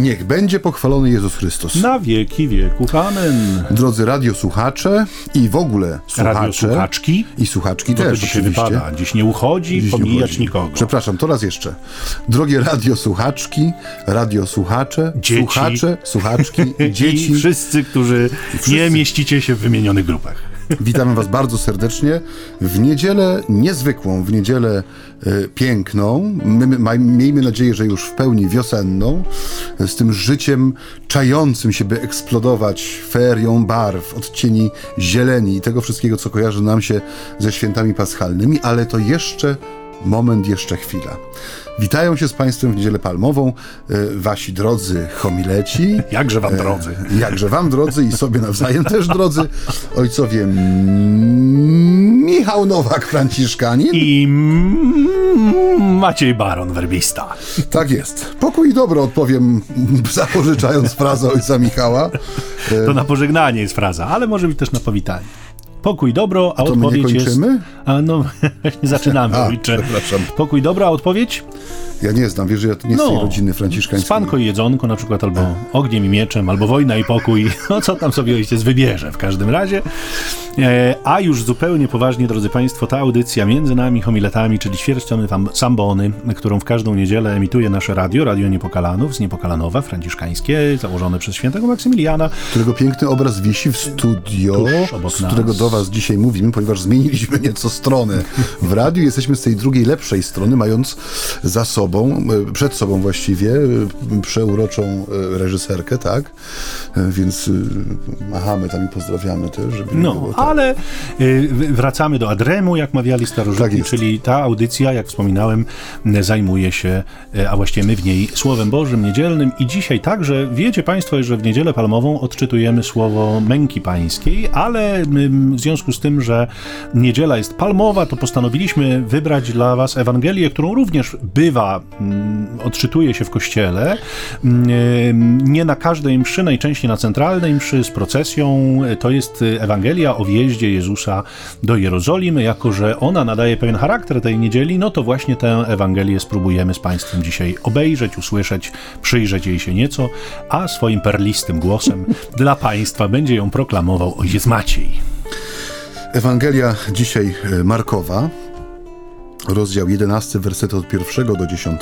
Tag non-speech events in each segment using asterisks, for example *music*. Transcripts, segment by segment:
Niech będzie pochwalony Jezus Chrystus. Na wieki wieków. Amen. Drodzy radiosłuchacze i w ogóle słuchacze. Radiosłuchaczki. I słuchaczki to też dzisiaj oczywiście. wypada. Dziś nie uchodzi Dziś nie pomijać chodzi. nikogo. Przepraszam, to raz jeszcze. Drogie radiosłuchaczki, radiosłuchacze, Dzieci. słuchacze, słuchaczki, I *laughs* dzieci. wszyscy, którzy wszyscy. nie mieścicie się w wymienionych grupach. Witamy Was bardzo serdecznie w niedzielę niezwykłą, w niedzielę e, piękną. My, my, miejmy nadzieję, że już w pełni wiosenną, z tym życiem czającym się, by eksplodować ferią barw, odcieni zieleni i tego wszystkiego, co kojarzy nam się ze świętami paschalnymi, ale to jeszcze moment, jeszcze chwila. Witają się z Państwem w niedzielę palmową e, Wasi drodzy homileci. *laughs* Jakże wam drodzy. *laughs* Jakże wam, drodzy, i sobie nawzajem też, drodzy, ojcowie Michał Nowak, Franciszkanin. I Maciej Baron, werbista. Tak jest. Pokój i dobro, odpowiem, *laughs* zapożyczając frazę ojca Michała. To na pożegnanie jest fraza, ale może być też na powitanie. Pokój dobro, a To my nie odpowiedź jest... A no, *laughs* właśnie zaczynamy, A, ojcze. przepraszam. Pokój dobro, a odpowiedź? Ja nie znam, wiesz, że ja nie z tej No, rodziny franciszkańskiej. Spanko i jedzonko na przykład, albo ogniem i mieczem, albo wojna i pokój. *laughs* No co tam sobie ojciec wybierze w każdym razie. E, a już zupełnie poważnie, drodzy Państwo, ta audycja między nami homiletami, czyli tam sambony, którą w każdą niedzielę emituje nasze radio, Radio Niepokalanów z Niepokalanowa, franciszkańskie, założone przez świętego Maksymiliana. którego piękny obraz wisi w studio, z nas. którego do was dzisiaj mówimy, ponieważ zmieniliśmy nieco stronę w radiu. Jesteśmy z tej drugiej, lepszej strony, mając za sobą, e, przed sobą właściwie, e, przeuroczą e, reżyserkę, tak? Więc machamy tam i pozdrawiamy też, żeby No, było tak. ale wracamy do Adremu, jak mawiali Tak starożytni, jest. czyli ta audycja, jak wspominałem, zajmuje się, a właściwie my w niej, Słowem Bożym niedzielnym i dzisiaj także, wiecie Państwo, że w Niedzielę Palmową odczytujemy słowo męki pańskiej, ale w związku z tym, że niedziela jest palmowa, to postanowiliśmy wybrać dla Was Ewangelię, którą również bywa, m, odczytuje się w kościele, m, nie na każdej mszy, najczęściej na centralnej mszy z procesją, to jest Ewangelia o wjeździe Jezusa do Jerozolimy, jako że ona nadaje pewien charakter tej niedzieli, no to właśnie tę Ewangelię spróbujemy z Państwem dzisiaj obejrzeć, usłyszeć, przyjrzeć jej się nieco, a swoim perlistym głosem dla Państwa będzie ją proklamował ojciec Maciej. Ewangelia dzisiaj e, Markowa, rozdział 11, wersety od 1 do 10.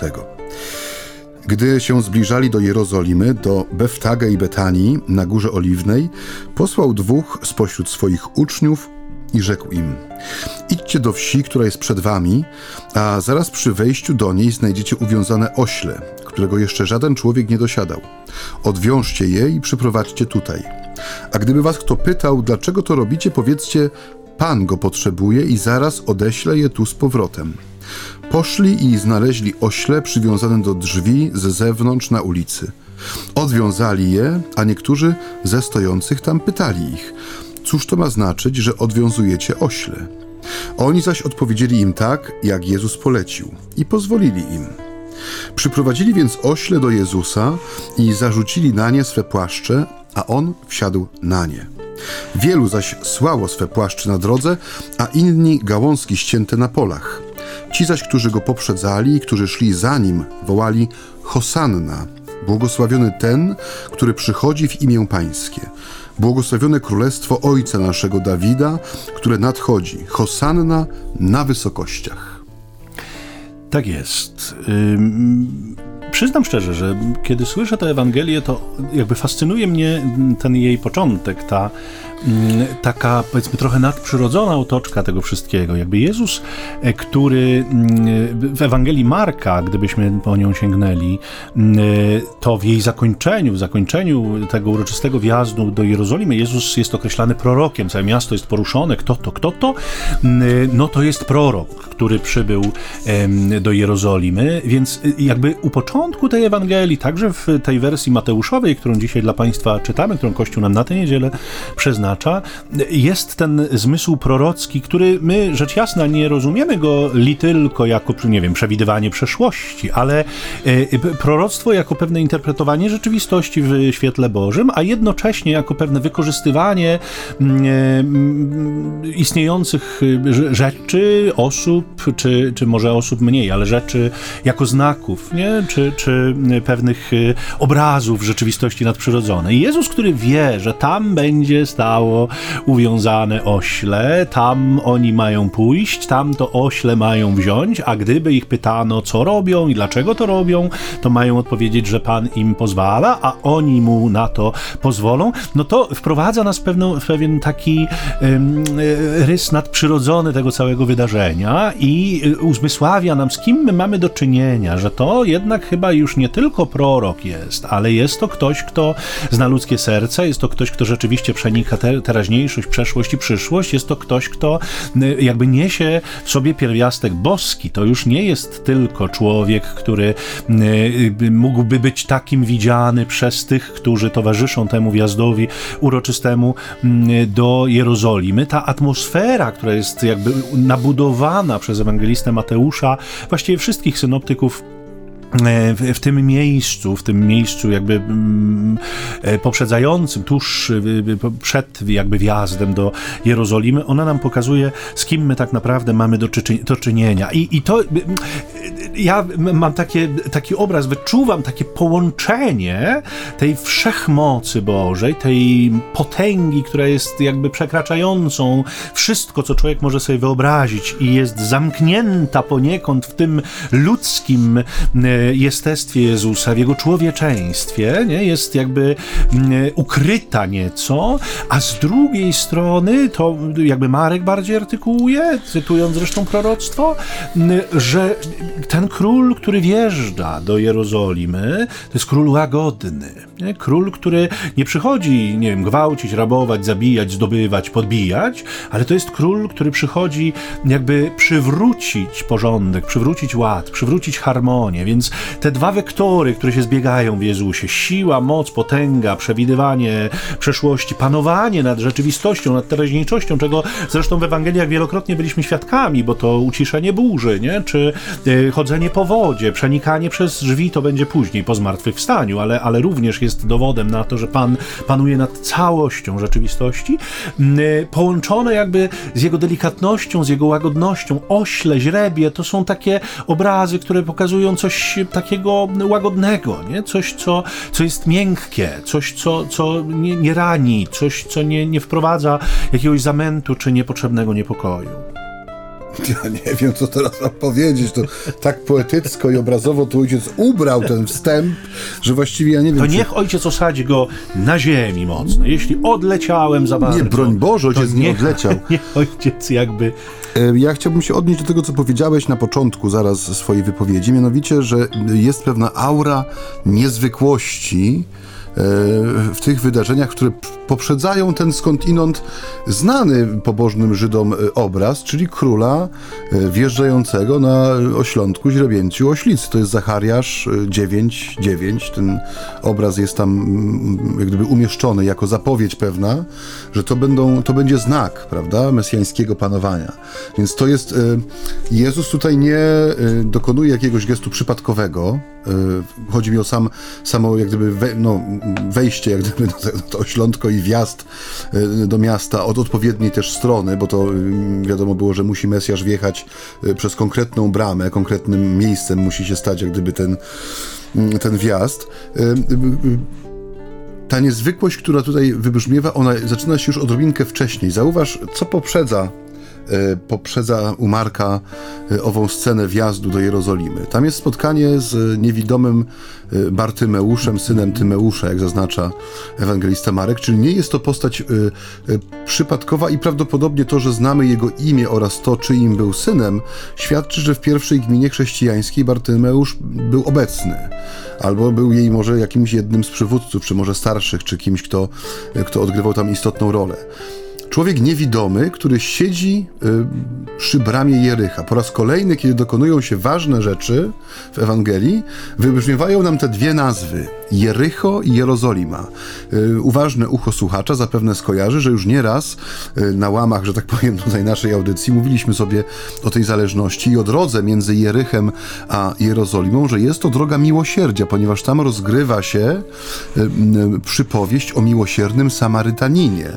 Gdy się zbliżali do Jerozolimy, do Beftage i Betanii na Górze Oliwnej, posłał dwóch spośród swoich uczniów i rzekł im: Idźcie do wsi, która jest przed wami, a zaraz przy wejściu do niej znajdziecie uwiązane ośle, którego jeszcze żaden człowiek nie dosiadał. Odwiążcie je i przyprowadźcie tutaj. A gdyby was kto pytał, dlaczego to robicie, powiedzcie: Pan go potrzebuje i zaraz odeślę je tu z powrotem. Poszli i znaleźli ośle przywiązane do drzwi z zewnątrz na ulicy. Odwiązali je, a niektórzy ze stojących tam pytali ich: Cóż to ma znaczyć, że odwiązujecie ośle? Oni zaś odpowiedzieli im tak, jak Jezus polecił, i pozwolili im. Przyprowadzili więc ośle do Jezusa i zarzucili na nie swe płaszcze, a on wsiadł na nie. Wielu zaś słało swe płaszcze na drodze, a inni gałązki ścięte na polach. Ci zaś, którzy go poprzedzali i którzy szli za nim, wołali Hosanna, błogosławiony ten, który przychodzi w imię Pańskie. Błogosławione królestwo Ojca naszego Dawida, które nadchodzi. Hosanna na wysokościach. Tak jest. Przyznam szczerze, że kiedy słyszę tę Ewangelię, to jakby fascynuje mnie ten jej początek, ta taka powiedzmy trochę nadprzyrodzona otoczka tego wszystkiego. Jakby Jezus, e, który mm, w Ewangelii Marka, gdybyśmy po nią sięgnęli, mm, to w jej zakończeniu, w zakończeniu tego uroczystego wjazdu do Jerozolimy, Jezus jest określany prorokiem, całe miasto jest poruszone, kto to, kto to, Mm, no to jest prorok, który przybył do Jerozolimy, więc y, jakby u początku tej Ewangelii, także w tej wersji mateuszowej, którą dzisiaj dla Państwa czytamy, którą Kościół nam na tę niedzielę przeznacza, jest ten zmysł prorocki, który my, rzecz jasna, nie rozumiemy go li tylko jako, nie wiem, przewidywanie przeszłości, ale e, proroctwo jako pewne interpretowanie rzeczywistości w świetle Bożym, a jednocześnie jako pewne wykorzystywanie mm, e, mm, istniejących rze- rzeczy, osób, czy, czy może osób mniej, ale rzeczy jako znaków, nie? Czy, czy pewnych obrazów rzeczywistości nadprzyrodzonej. Jezus, który wie, że tam będzie stało uwiązane ośle, tam oni mają pójść, tam to ośle mają wziąć, a gdyby ich pytano, co robią i dlaczego to robią, to mają odpowiedzieć, że Pan im pozwala, a oni mu na to pozwolą, no to wprowadza nas w, pewną, w pewien taki um, rys nadprzyrodzony tego całego wydarzenia i e, uzmysławia nam, z kim my mamy do czynienia, że to jednak chyba już nie tylko prorok jest, ale jest to ktoś, kto zna ludzkie serce, jest to ktoś, kto rzeczywiście przenika te, teraźniejszość, przeszłość i przyszłość, jest to ktoś, kto jakby niesie w sobie pierwiastek boski. To już nie jest tylko człowiek, który mógłby być takim widziany przez tych, którzy towarzyszą temu wjazdowi uroczystemu do Jerozolimy. Ta atmosfera, która jest jakby nabudowana przez ewangelistę Mateusza, właściwie wszystkich synoptyków w, w, tym miejscu, w tym miejscu jakby mm, e, poprzedzającym, tuż przed jakby wjazdem do Jerozolimy, ona nam pokazuje, z kim my tak naprawdę mamy do, do czynienia. I, i to ja mam takie, taki obraz, wyczuwam takie połączenie tej wszechmocy Bożej, tej potęgi, która jest jakby przekraczającą wszystko, co człowiek może sobie wyobrazić i jest zamknięta poniekąd w tym ludzkim e, jestestwie Jezusa, w jego człowieczeństwie, nie? jest jakby mm, ukryta nieco, a z drugiej strony, to jakby Marek bardziej artykułuje, cytując zresztą proroctwo, że ten król, który wjeżdża do Jerozolimy, to jest król łagodny. Nie? Król, który nie przychodzi, nie wiem, gwałcić, rabować, zabijać, zdobywać, podbijać, ale to jest król, który przychodzi jakby przywrócić porządek, przywrócić ład, przywrócić harmonię, więc te dwa wektory, które się zbiegają w Jezusie, siła, moc, potęga, przewidywanie przeszłości, panowanie nad rzeczywistością, nad teraźniejszością, czego zresztą w Ewangeliach wielokrotnie byliśmy świadkami, bo to uciszenie burzy, nie? czy y, chodzenie po wodzie, przenikanie przez drzwi, to będzie później po zmartwychwstaniu, ale, ale również jest dowodem na to, że Pan panuje nad całością rzeczywistości, y, połączone jakby z Jego delikatnością, z Jego łagodnością, ośle, źrebie, to są takie obrazy, które pokazują coś takiego łagodnego, nie? coś, co, co jest miękkie, coś, co, co nie, nie rani, coś, co nie, nie wprowadza jakiegoś zamętu czy niepotrzebnego niepokoju. *laughs* Ja nie wiem, co teraz mam powiedzieć. To tak poetycko i obrazowo tu ojciec ubrał ten wstęp, że właściwie ja nie wiem. To niech ojciec osadzi go na ziemi mocno. Jeśli odleciałem za bardzo. Nie, broń Boże, ojciec nie odleciał. *laughs* Niech ojciec jakby. E, ja chciałbym się odnieść do tego, co powiedziałeś na początku zaraz swojej wypowiedzi, mianowicie, że jest pewna aura niezwykłości w tych wydarzeniach, które poprzedzają ten skądinąd znany pobożnym Żydom e, obraz, czyli króla e, wjeżdżającego na oślątku źrebięciu oślicy. To jest Zachariasz 9:9. Ten obraz jest tam jak gdyby umieszczony jako zapowiedź pewna, że to, będą, to będzie znak, prawda, mesjańskiego panowania. Więc to jest, Jezus tutaj nie dokonuje jakiegoś gestu przypadkowego, chodzi mi o sam, samo jak gdyby, we, no, wejście jak gdyby to oślątko i wjazd e, do miasta od odpowiedniej też strony, bo to mm, wiadomo było, że musi Mesjasz wjechać przez konkretną bramę, konkretnym miejscem musi się stać jak gdyby ten, mm, ten wjazd ta niezwykłość, która tutaj wybrzmiewa, ona zaczyna się już odrobinkę wcześniej. Zauważ, co poprzedza poprzedza u Marka e, ową scenę wjazdu do Jerozolimy. Tam jest spotkanie z niewidomym e, Bartymeuszem, synem Tymeusza, jak zaznacza ewangelista Marek, czyli nie jest to postać przypadkowa i prawdopodobnie to, że znamy jego imię oraz to, czyim był synem, świadczy, że w pierwszej gminie chrześcijańskiej Bartymeusz był obecny. Albo był jej może jakimś jednym z przywódców, czy może starszych, czy kimś, kto, kto odgrywał tam istotną rolę. Człowiek niewidomy, który siedzi y, przy bramie Jericha. Po raz kolejny, kiedy dokonują się ważne rzeczy w Ewangelii, wybrzmiewają nam te dwie nazwy: Jericho i Jerozolima. Y, uważne ucho słuchacza zapewne skojarzy, że już nieraz y, na łamach, że tak powiem, *laughs* tutaj naszej audycji mówiliśmy sobie o tej zależności i o drodze między Jerychem a Jerozolimą, że jest to droga miłosierdzia, ponieważ tam rozgrywa się przypowieść o miłosiernym Samarytaninie,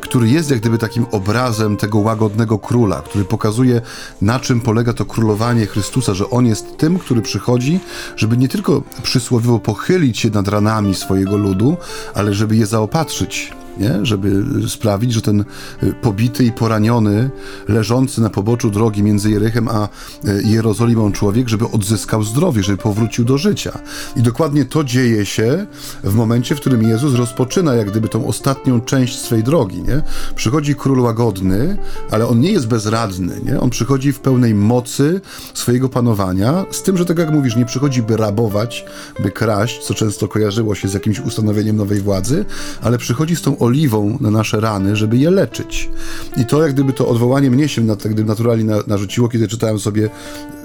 który jest jest jak gdyby takim obrazem tego łagodnego króla, który pokazuje, na czym polega to królowanie Chrystusa, że On jest tym, który przychodzi, żeby nie tylko przysłowiowo pochylić się nad ranami swojego ludu, ale żeby je zaopatrzyć nie? żeby sprawić, że ten y, pobity i poraniony, leżący na poboczu drogi między Jerychem a y, Jerozolimą człowiek, żeby odzyskał zdrowie, żeby powrócił do życia. I dokładnie to dzieje się w momencie, w którym Jezus rozpoczyna jak gdyby tą ostatnią część swej drogi. Nie? Przychodzi król łagodny, ale on nie jest bezradny. Nie? On przychodzi w pełnej mocy swojego panowania, z tym, że tak jak mówisz, nie przychodzi, by rabować, by kraść, co często kojarzyło się z jakimś ustanowieniem nowej władzy, ale przychodzi z tą oliwą na nasze rany, żeby je leczyć. I to jak gdyby to odwołanie mnie się tak gdyby naturalnie na, narzuciło, kiedy czytałem sobie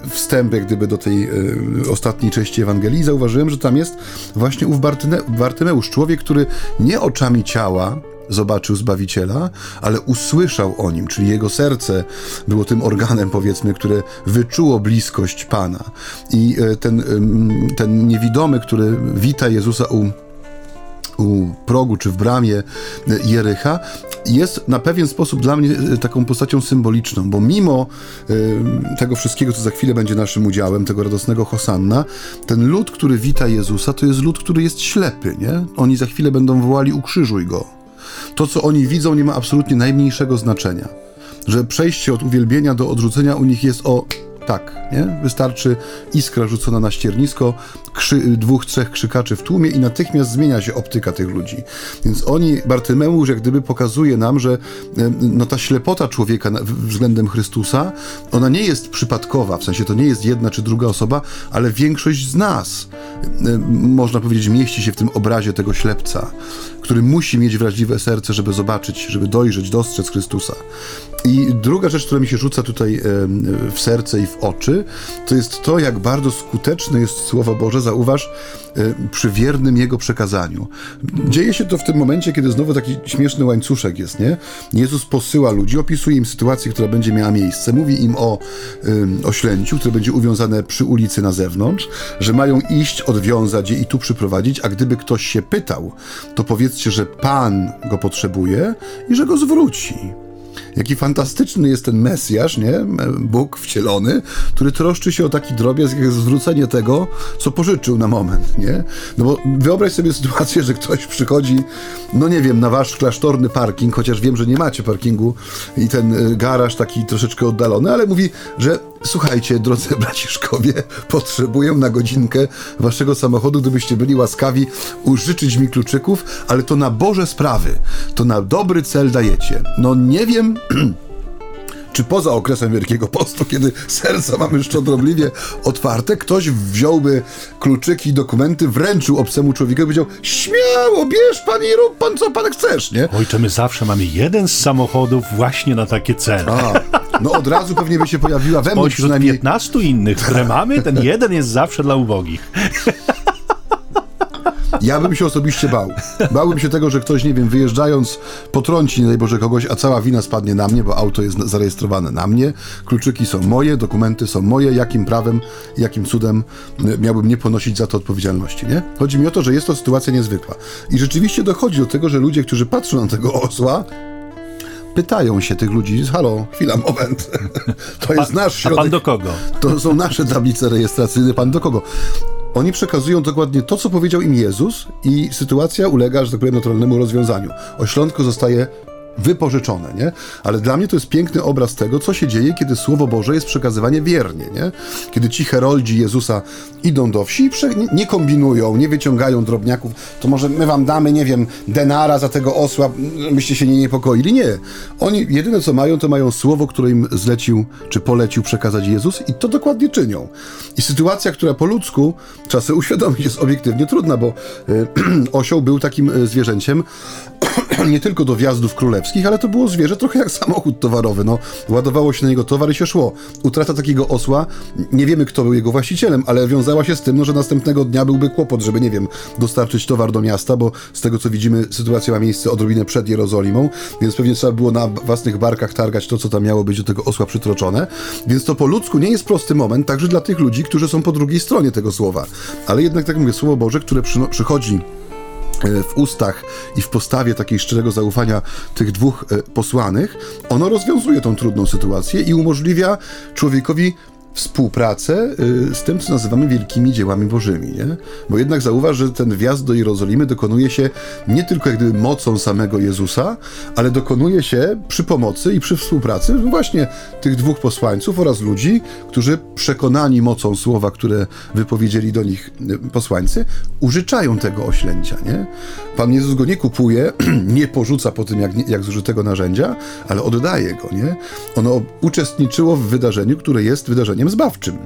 wstęp jak gdyby do tej y, ostatniej części Ewangelii zauważyłem, że tam jest właśnie ów Bartyne, Bartymeusz, człowiek, który nie oczami ciała zobaczył Zbawiciela, ale usłyszał o nim, czyli jego serce było tym organem, powiedzmy, które wyczuło bliskość Pana. I y, ten, ten niewidomy, który wita Jezusa u u progu czy w bramie Jericha, jest na pewien sposób dla mnie e, taką postacią symboliczną, bo mimo y, tego wszystkiego, co za chwilę będzie naszym udziałem, tego radosnego Hosanna, ten lud, który wita Jezusa, to jest lud, który jest ślepy, nie? Oni za chwilę będą wołali ukrzyżuj go. To, co oni widzą, nie ma absolutnie najmniejszego znaczenia. Że przejście od uwielbienia do odrzucenia u nich jest o tak, nie? Wystarczy iskra rzucona na ściernisko, krzy, dwóch, trzech krzykaczy w tłumie i natychmiast zmienia się optyka tych ludzi. Więc oni, Bartymeusz jak gdyby pokazuje nam, że no, ta ślepota człowieka względem Chrystusa, ona nie jest przypadkowa, w sensie to nie jest jedna czy druga osoba, ale większość z nas, można powiedzieć, mieści się w tym obrazie tego ślepca, który musi mieć wrażliwe serce, żeby zobaczyć, żeby dojrzeć, dostrzec Chrystusa. I druga rzecz, która mi się rzuca tutaj w serce i w oczy, to jest to, jak bardzo skuteczne jest Słowo Boże, zauważ, przy wiernym Jego przekazaniu. Dzieje się to w tym momencie, kiedy znowu taki śmieszny łańcuszek jest, nie? Jezus posyła ludzi, opisuje im sytuację, która będzie miała miejsce, mówi im o oślęciu, które będzie uwiązane przy ulicy na zewnątrz, że mają iść, odwiązać je i tu przyprowadzić, a gdyby ktoś się pytał, to powiedzcie, że Pan go potrzebuje i że go zwróci. Jaki fantastyczny jest ten Mesjasz, nie? Bóg wcielony, który troszczy się o taki drobiazg, jak zwrócenie tego, co pożyczył na moment, nie? No bo wyobraź sobie sytuację, że ktoś przychodzi, no nie wiem, na wasz klasztorny parking, chociaż wiem, że nie macie parkingu i ten y, garaż taki troszeczkę oddalony, ale mówi, że Słuchajcie, drodzy *laughs* braciszkowie, potrzebuję na godzinkę waszego samochodu, gdybyście byli łaskawi użyczyć mi kluczyków, ale to na Boże sprawy, to na dobry cel dajecie. No nie wiem. *clears throat* czy poza okresem Wielkiego Postu, kiedy *laughs* serca mamy szczodrobliwie otwarte, ktoś wziąłby kluczyki i dokumenty, wręczył obcemu człowiekowi i powiedział, śmiało, bierz pan i rób pan, co pan chcesz, nie? Ojcze, my zawsze mamy jeden z samochodów właśnie na takie cele. A, *laughs* no od razu pewnie by się pojawiła we mnie przynajmniej... 15 innych, które mamy, ten jeden jest zawsze dla ubogich. Ja bym się osobiście bał. Bałbym się tego, że ktoś, nie wiem, wyjeżdżając potrąci, nie daj Boże, kogoś, a cała wina spadnie na mnie, bo auto jest zarejestrowane na mnie, kluczyki są moje, dokumenty są moje, jakim prawem, jakim cudem y, miałbym nie ponosić za to odpowiedzialności, nie? Chodzi mi o to, że jest to sytuacja niezwykła. I rzeczywiście dochodzi do tego, że ludzie, którzy patrzą na tego osła, pytają się tych ludzi, halo, chwila, moment, *laughs* to jest nasz środek. A pan do kogo? To są nasze tablice rejestracyjne, pan do kogo? Oni przekazują dokładnie to, co powiedział im Jezus i sytuacja ulega, że tak powiem, naturalnemu rozwiązaniu. Oślątko zostaje wypożyczone, nie? Ale dla mnie to jest piękny obraz tego, co się dzieje, kiedy Słowo Boże jest przekazywane wiernie, nie? Kiedy ci heroldzi Jezusa idą do wsi i nie kombinują, nie wyciągają drobniaków, to może my wam damy, nie wiem, denara za tego osła, byście się nie niepokoili. Nie. Oni jedyne, co mają, to mają Słowo, które im zlecił, czy polecił przekazać Jezus i to dokładnie czynią. I sytuacja, która po ludzku, trzeba sobie uświadomić, jest obiektywnie trudna, bo y, *clears throat* osioł był takim y, zwierzęciem, *clears throat* nie tylko do wjazdów królewskich, ale to było zwierzę trochę jak samochód towarowy. No, ładowało się na niego towar i się szło. Utrata takiego osła, nie wiemy kto był jego właścicielem, ale wiązała się z tym, no, że następnego dnia byłby kłopot, żeby, nie wiem, dostarczyć towar do miasta, bo z tego co widzimy, sytuacja ma miejsce odrobinę przed Jerozolimą, więc pewnie trzeba było na własnych barkach targać to, co tam miało być do tego osła przytroczone. Więc to po ludzku nie jest prosty moment, także dla tych ludzi, którzy są po drugiej stronie tego słowa. Ale jednak, tak mówię, Słowo Boże, które przychodzi w ustach i w postawie takiej szczerego zaufania tych dwóch e, posłanych, ono rozwiązuje tą trudną sytuację i umożliwia człowiekowi współpracę y, z tym, co nazywamy wielkimi dziełami bożymi. Nie? Bo jednak zauważ, że ten wjazd do Jerozolimy dokonuje się nie tylko jak gdyby mocą samego Jezusa, ale dokonuje się przy pomocy i przy współpracy właśnie tych dwóch posłańców oraz ludzi, którzy przekonani mocą słowa, które wypowiedzieli do nich y, posłańcy, użyczają tego oślęcia. Nie? Pan Jezus go nie kupuje, *clears throat* nie porzuca po tym, jak, jak zużytego narzędzia, ale oddaje go. Nie? Ono uczestniczyło w wydarzeniu, które jest wydarzeniem zbawczym.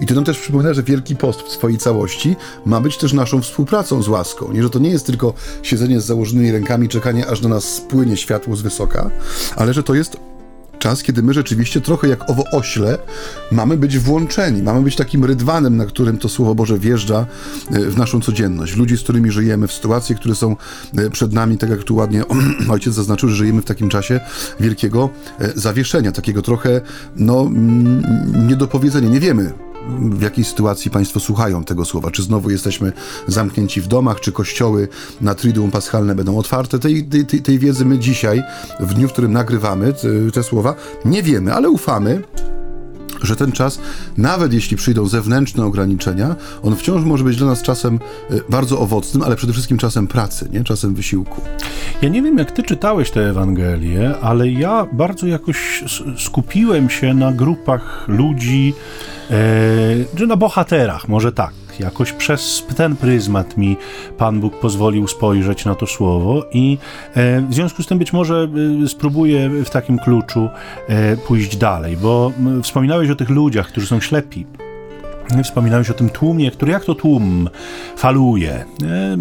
I to nam też przypomina, że Wielki Post w swojej całości ma być też naszą współpracą z łaską. Nie, że to nie jest tylko siedzenie z założonymi rękami, czekanie aż do nas spłynie światło z wysoka, ale że to jest czas, kiedy my rzeczywiście trochę jak owo ośle mamy być włączeni, mamy być takim rydwanem, na którym to Słowo Boże wjeżdża e, w naszą codzienność, w ludzi, z którymi żyjemy, w sytuacje, które są e, przed nami, tak jak tu ładnie *clears throat* ojciec zaznaczył, że żyjemy w takim czasie wielkiego e, zawieszenia, takiego trochę, no, mm, niedopowiedzenia. Nie wiemy, w jakiej sytuacji Państwo słuchają tego słowa. Czy znowu jesteśmy zamknięci w domach, czy kościoły na Triduum Paschalne będą otwarte? Tej, tej, tej wiedzy my dzisiaj, w dniu, w którym nagrywamy te, te słowa, nie wiemy, ale ufamy, że ten czas, nawet jeśli przyjdą zewnętrzne ograniczenia, on wciąż może być dla nas czasem y, bardzo owocnym, ale przede wszystkim czasem pracy, nie? czasem wysiłku. Ja nie wiem, jak ty czytałeś tę Ewangelię, ale ja bardzo jakoś skupiłem się na grupach ludzi, e, na bohaterach, może tak jakoś przez ten pryzmat mi Pan Bóg pozwolił spojrzeć na to słowo i e, w związku z tym być może e, spróbuję w takim kluczu e, pójść dalej, bo wspominałeś o tych ludziach, którzy są ślepi. Wspominałeś o tym tłumie, który jak to tłum faluje.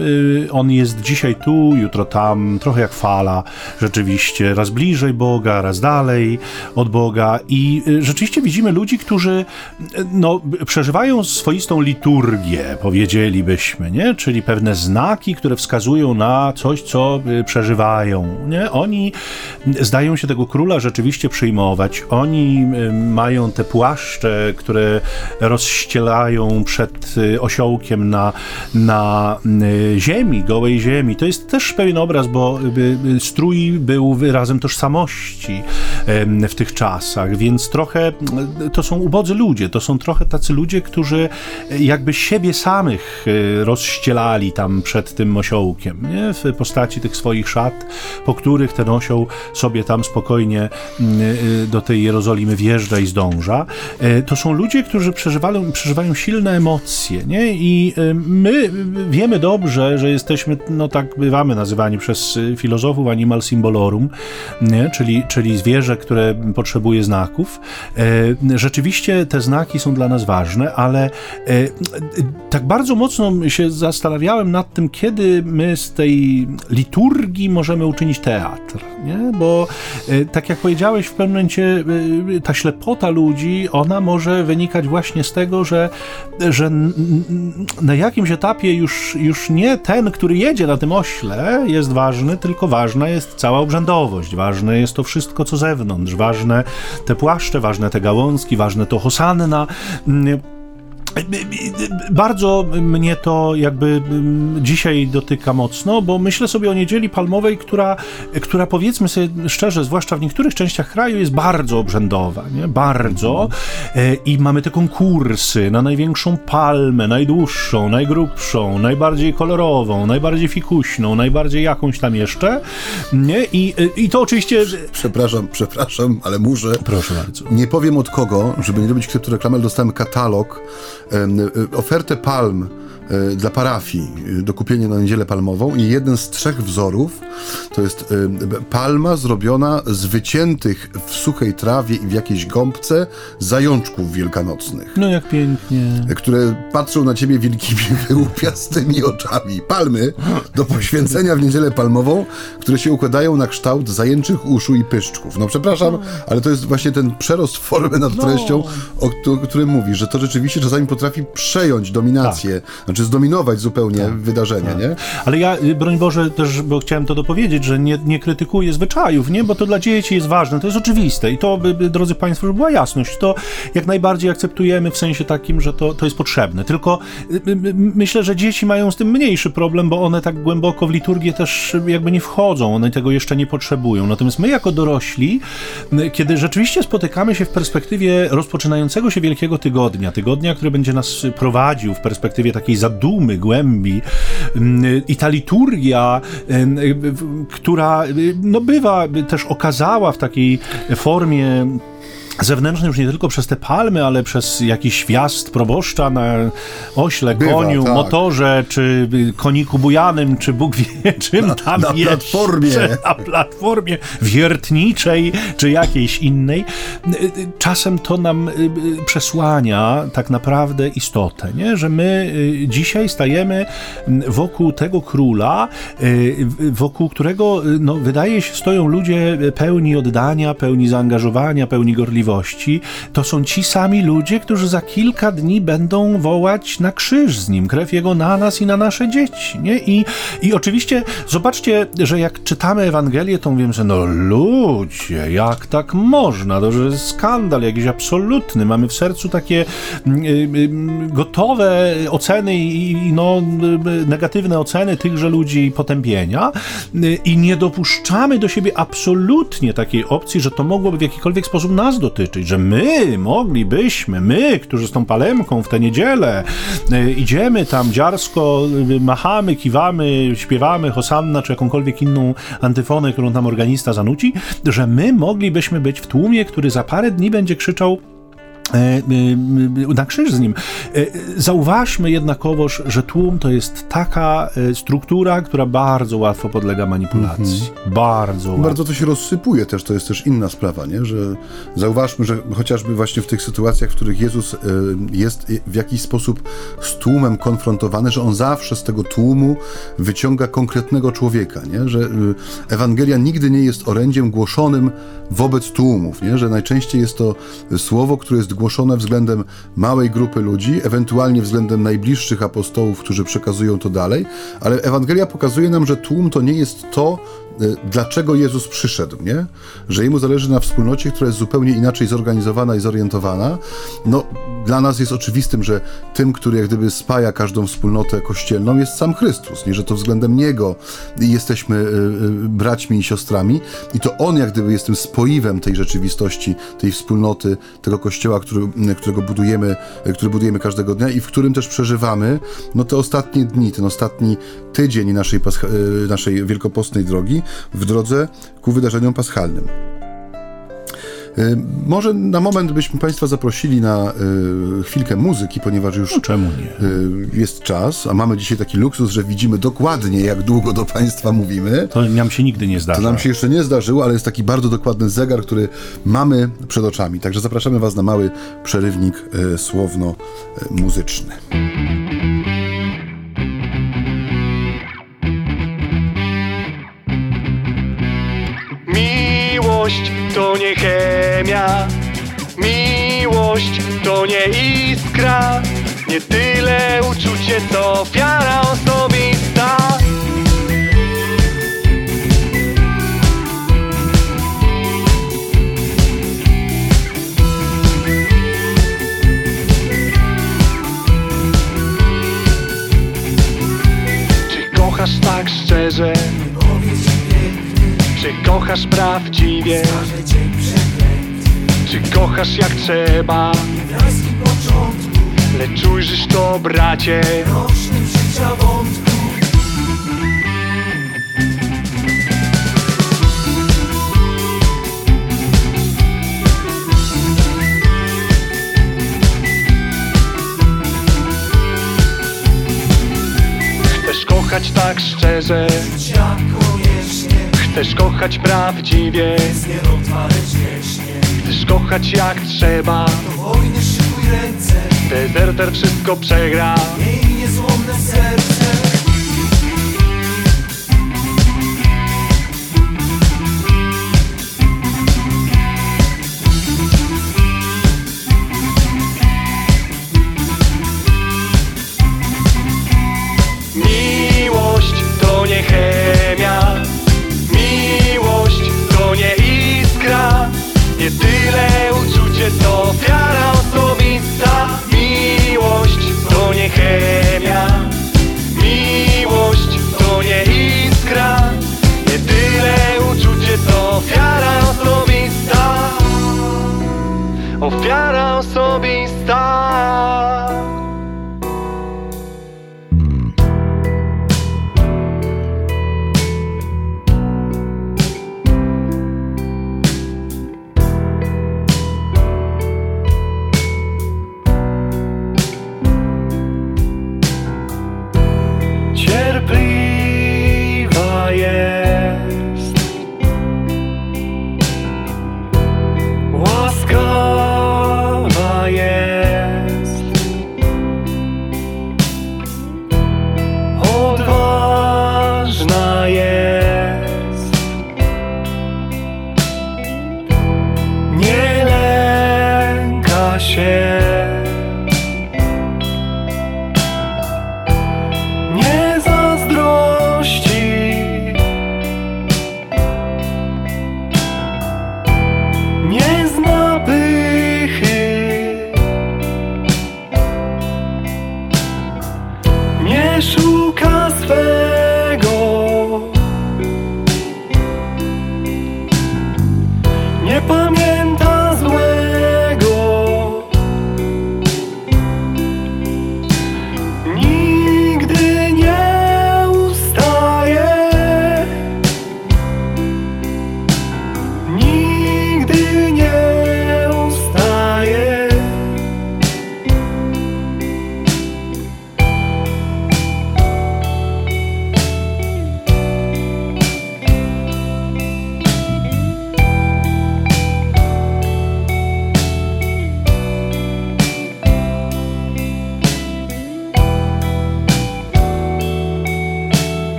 Y, on jest dzisiaj tu, jutro tam, trochę jak fala, rzeczywiście, raz bliżej Boga, raz dalej od Boga. I y, rzeczywiście widzimy ludzi, którzy y, no, przeżywają swoistą liturgię, powiedzielibyśmy, nie? czyli pewne znaki, które wskazują na coś, co przeżywają. Nie? Oni zdają się tego króla rzeczywiście przyjmować. Oni mają te płaszcze, które rozścierają ścielają przed y, osiołkiem na, na y, ziemi, gołej ziemi. To jest też pewien obraz, bo y, strój był wyrazem tożsamości w tych czasach, więc trochę to są ubodzy ludzie, to są trochę tacy ludzie, którzy jakby siebie samych rozścielali tam przed tym osiołkiem, nie? w postaci tych swoich szat, po których ten osioł sobie tam spokojnie do tej Jerozolimy wjeżdża i zdąża. E, to są ludzie, którzy przeżywają, przeżywają silne emocje, nie? I y, my wiemy dobrze, że jesteśmy, no tak bywamy nazywani przez y, filozofów animal symbolorum, nie? Czyli, czyli zwierzę, które potrzebuje znaków. E, rzeczywiście te znaki są dla nas ważne, ale e, tak bardzo mocno się zastanawiałem nad tym, kiedy my z tej liturgii możemy uczynić teatr, nie? Bo tak jak powiedziałeś, w pewnym momencie ta ślepota ludzi, ona może wynikać właśnie z tego, że, że na jakimś etapie już, już nie ten, który jedzie na tym ośle jest ważny, tylko ważna jest cała obrzędowość, ważne jest to wszystko, co zewnątrz, ważne te płaszcze, ważne te gałązki, ważne to hosanna, bardzo mnie to jakby mm, dzisiaj dotyka mocno, bo myślę sobie o niedzieli palmowej, która, która powiedzmy sobie szczerze, zwłaszcza w niektórych częściach kraju jest bardzo obrzędowa, nie? Bardzo. E, I mamy te konkursy na największą palmę, najdłuższą, najgrubszą, najbardziej kolorową, najbardziej fikuśną, najbardziej jakąś tam jeszcze. Nie? I, i to oczywiście... Przepraszam, przepraszam, ale muszę. Proszę bardzo. Nie powiem od kogo, żeby nie robić kryptoreklamy, ale dostałem katalog ofertę palm dla parafii e, do kupienia na niedzielę palmową i jeden z trzech wzorów to jest e, palma zrobiona z wyciętych w suchej trawie i w jakiejś gąbce zajączków wielkanocnych. No jak pięknie. Które patrzą na ciebie wielkimi *laughs* wyłupiastymi oczami. Palmy do poświęcenia w niedzielę palmową, które się układają na kształt zajęczych uszu i pyszczków. No przepraszam, ale to jest właśnie ten przerost formy nad no. treścią, o, którym mówisz, że to rzeczywiście czasami potrafi przejąć dominację. Tak. Znaczy czy zdominować zupełnie tak, wydarzenia, tak. nie? Ale ja, y, broń Boże, też, bo chciałem to dopowiedzieć, że nie, nie krytykuję zwyczajów, nie? Bo to dla dzieci jest ważne, to jest oczywiste i to, drodzy Państwo, żeby była jasność, to jak najbardziej akceptujemy w sensie takim, że to, to jest potrzebne. Tylko y, myślę, że dzieci mają z tym mniejszy problem, bo one tak głęboko w liturgię też jakby nie wchodzą, one tego jeszcze nie potrzebują. Natomiast my jako dorośli, kiedy rzeczywiście spotykamy się w perspektywie rozpoczynającego się Wielkiego Tygodnia, tygodnia, który będzie nas prowadził w perspektywie takiej zadumy, głębi i ta liturgia, która no bywa też okazała w takiej formie zewnętrzny już nie tylko przez te palmy, ale przez jakiś wjazd proboszcza na ośle, Bywa, koniu, tak. motorze, czy koniku bujanym, czy Bóg wie *laughs* czym na, tam na jest. platformie. *laughs* Na platformie wiertniczej, czy jakiejś innej. Czasem to nam y, y, przesłania tak naprawdę istotę, nie? że my y, dzisiaj stajemy wokół tego króla, wokół którego no, wydaje się stoją ludzie pełni oddania, pełni zaangażowania, pełni gorliwości Sprawiedliwości, to są ci sami ludzie, którzy za kilka dni będą wołać na krzyż z nim, krew jego na nas i na nasze dzieci. Nie? I, I oczywiście zobaczcie, że jak czytamy Ewangelię, to mówimy, że no ludzie, jak tak można? To że skandal jakiś absolutny. Mamy w sercu takie y, y, gotowe oceny i no, y, negatywne oceny tychże ludzi potępienia i nie dopuszczamy do siebie absolutnie takiej opcji, że to mogłoby w jakikolwiek sposób nas dotyczyć dotyczyć, że my moglibyśmy, my, którzy z tą palemką w tę niedzielę y, idziemy tam dziarsko, y, machamy, kiwamy, śpiewamy Hosanna czy jakąkolwiek inną antyfonę, którą tam organista zanuci, że my moglibyśmy być w tłumie, który za parę dni będzie krzyczał E, e, na krzyż z nim. E, zauważmy jednakowoż, że tłum to jest taka struktura, która bardzo łatwo podlega manipulacji. Mhm. Bardzo łatwo. Bardzo to się rozsypuje też, to jest też inna sprawa, nie? że zauważmy, że chociażby właśnie w tych sytuacjach, w których Jezus jest w jakiś sposób z tłumem konfrontowany, że on zawsze z tego tłumu wyciąga konkretnego człowieka, nie? że Ewangelia nigdy nie jest orędziem głoszonym wobec tłumów, nie? że najczęściej jest to słowo, które jest głoszone względem małej grupy ludzi, ewentualnie względem najbliższych apostołów, którzy przekazują to dalej, ale Ewangelia pokazuje nam, że tłum to nie jest to, Y, dlaczego Jezus przyszedł, nie? Że jemu zależy na wspólnocie, która jest zupełnie inaczej zorganizowana i zorientowana. No, dla nas jest oczywistym, że tym, który jak gdyby spaja każdą wspólnotę kościelną, jest sam Chrystus, nie? Że to względem Niego jesteśmy y, y, braćmi i siostrami i to On jak gdyby jest tym spoiwem tej rzeczywistości, tej wspólnoty, tego kościoła, który, którego budujemy, który budujemy każdego dnia i w którym też przeżywamy no te ostatnie dni, ten ostatni tydzień naszej, naszej wielkopostnej drogi, w drodze ku wydarzeniom paschalnym. Y, może na moment byśmy Państwa zaprosili na y, chwilkę muzyki, ponieważ już no, czemu nie? Y, jest czas, a mamy dzisiaj taki luksus, że widzimy dokładnie, jak długo do Państwa mówimy. To nam się nigdy nie zdarzyło. To nam się jeszcze nie zdarzyło, ale jest taki bardzo dokładny zegar, który mamy przed oczami. Także zapraszamy Was na mały przerywnik słowno-muzyczny. Miłość to nie chemia. Miłość to nie iskra. Nie tyle uczucie, co ofiara osobista. Czy kochasz tak szczerze? Czy kochasz prawdziwie? Czy kochasz jak trzeba? Lecz ujrzysz to, bracie. Chcesz kochać tak szczerze Chcesz kochać prawdziwie. Chcesz kochać jak trzeba. Do wojny szykuj ręce. Dezerter wszystko przegra. Miej niezłomne serce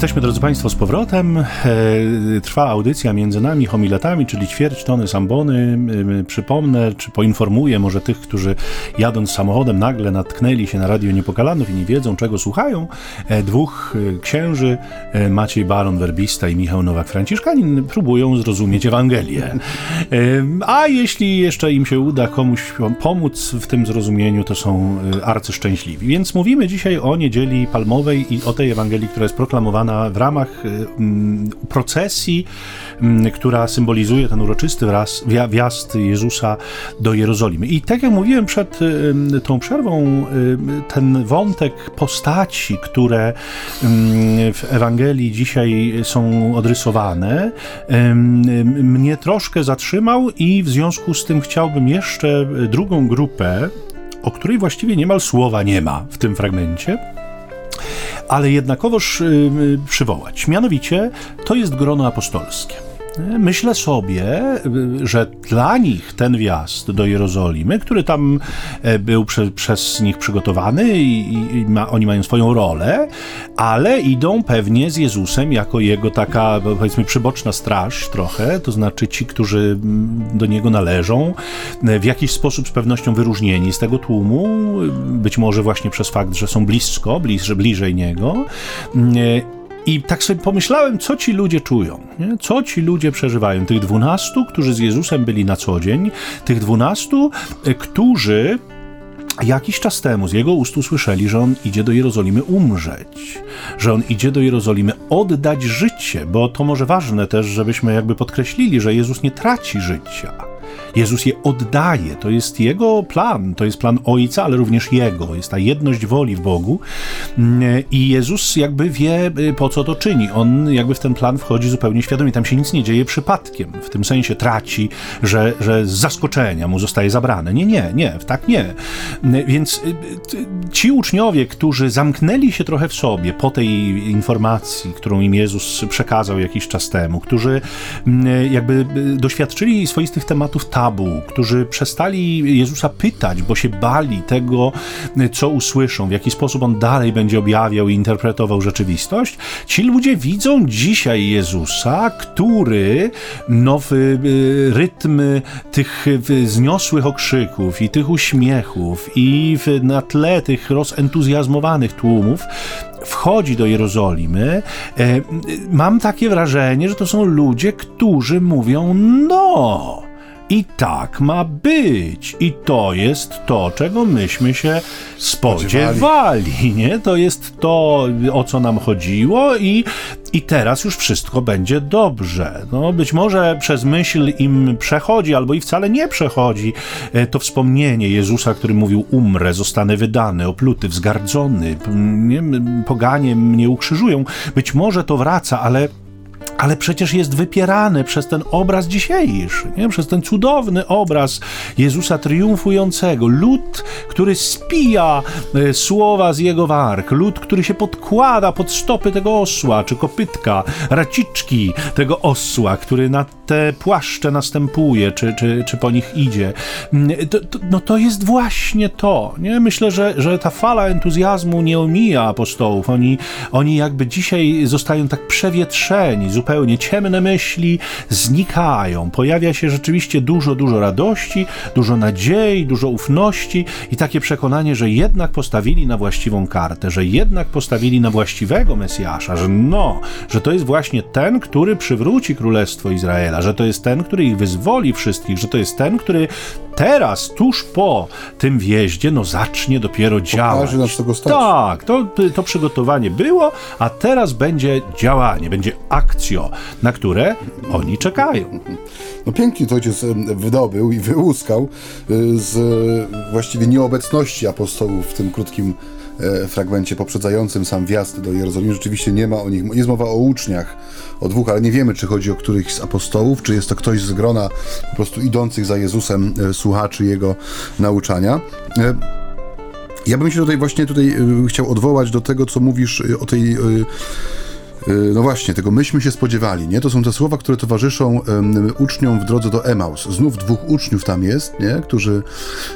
So. Jesteśmy, drodzy Państwo, z powrotem. E, Trwa audycja między nami, homiletami, czyli ćwierć tony sambony. Przypomnę, czy poinformuję może tych, którzy jadąc samochodem nagle natknęli się na Radio Niepokalanów i nie wiedzą, czego słuchają. E, Dwóch e, księży, Maciej Baron, werbista i Michał Nowak-Franciszkanin, próbują zrozumieć Ewangelię. A jeśli jeszcze im się uda komuś pomóc w tym zrozumieniu, to są arcyszczęśliwi. Więc mówimy dzisiaj o Niedzieli Palmowej i o tej Ewangelii, która jest proklamowana w ramach y, mm, procesji, mm, która symbolizuje ten uroczysty wraz, wjazd Jezusa do Jerozolimy. I tak jak mówiłem przed y, tą przerwą, y, ten wątek postaci, które mm, w Ewangelii dzisiaj są odrysowane, mnie troszkę zatrzymał i w związku z tym chciałbym jeszcze drugą grupę, o której właściwie niemal słowa nie ma w tym fragmencie, ale jednakowoż przywołać. Mianowicie to jest grono apostolskie. Myślę sobie, że dla nich ten wjazd do Jerozolimy, który tam e, był prze, przez nich przygotowany i, i- ma, oni mają swoją rolę, ale idą pewnie z Jezusem jako jego taka, powiedzmy, przyboczna straż trochę, to znaczy ci, którzy mm, do niego należą, e, w jakiś sposób z pewnością wyróżnieni z tego tłumu, y, być może właśnie przez fakt, że są blisko, bliżej, bliżej niego. I tak sobie pomyślałem, co ci ludzie czują, nie? co ci ludzie przeżywają. Tych dwunastu, którzy z Jezusem byli na co dzień, tych dwunastu, e, którzy jakiś czas temu z jego ust usłyszeli, że on idzie do Jerozolimy umrzeć, że on idzie do Jerozolimy oddać życie, bo to może ważne też, żebyśmy jakby podkreślili, że Jezus nie traci życia. Jezus je oddaje, to jest Jego plan, to jest plan Ojca, ale również Jego, jest ta jedność woli w Bogu Mm, i Jezus jakby wie, y, po co to czyni. On jakby w ten plan wchodzi zupełnie świadomie, tam się nic nie dzieje przypadkiem, w tym sensie traci, że, że z zaskoczenia mu zostaje zabrane. Nie, nie, nie, tak nie. Mm, Więc y, ci uczniowie, którzy zamknęli się trochę w sobie po tej informacji, którą im Jezus przekazał jakiś czas temu, którzy mm, jakby y, doświadczyli swoistych tematów tabu, którzy przestali Jezusa pytać, bo się bali tego, co usłyszą, w jaki sposób on dalej będzie objawiał i interpretował rzeczywistość, ci ludzie widzą dzisiaj Jezusa, który no, w y, rytm tych y, zniosłych okrzyków i tych uśmiechów i na tle tych rozentuzjazmowanych tłumów wchodzi do Jerozolimy, e, mam takie wrażenie, że to są ludzie, którzy mówią no. I tak ma być. I to jest to, czego myśmy się spodziewali, nie? To jest to, o co nam chodziło i, i teraz już wszystko będzie dobrze. No, być może przez myśl im przechodzi, albo i wcale nie przechodzi e, to wspomnienie Jezusa, który mówił umrę, zostanę wydany, opluty, wzgardzony, nie, poganie mnie ukrzyżują. Być może to wraca, ale ale przecież jest wypierany przez ten obraz dzisiejszy, nie? przez ten cudowny obraz Jezusa triumfującego. Lud, który spija e, słowa z jego warg, lud, który się podkłada pod stopy tego osła, czy kopytka, raciczki tego osła, który na te płaszcze następuje, czy, czy, czy po nich idzie. Mm, to, to, no to jest właśnie to. Nie? Myślę, że, że ta fala entuzjazmu nie omija apostołów. Oni, oni jakby dzisiaj zostają tak przewietrzeni, zupełnie ciemne myśli znikają. Pojawia się rzeczywiście dużo, dużo radości, dużo nadziei, dużo ufności i takie przekonanie, że jednak postawili na właściwą kartę, że jednak postawili na właściwego Mesjasza, że no, że to jest właśnie ten, który przywróci Królestwo Izraela, że to jest ten, który ich wyzwoli wszystkich, że to jest ten, który teraz, tuż po tym wjeździe, no zacznie dopiero działać. nas tego stać. Tak, to, to przygotowanie było, a teraz będzie działanie, będzie akcjo, na które oni czekają. *laughs* No pięknie to ojciec wydobył i wyłuskał y, z właściwie nieobecności apostołów w tym krótkim fragmencie poprzedzającym sam wjazd do Jerozolimy. Rzeczywiście nie ma o nich, jest mowa o uczniach, o dwóch, ale nie wiemy, czy chodzi o którychś z apostołów, czy jest to ktoś z grona po prostu idących za Jezusem e, słuchaczy Jego nauczania. E, Ja bym się tutaj właśnie tutaj chciał odwołać do tego, co mówisz o tej No właśnie, tego myśmy się spodziewali, nie? To są te słowa, które towarzyszą em, uczniom w drodze do Emaus. Znów dwóch uczniów tam jest, nie? Którzy,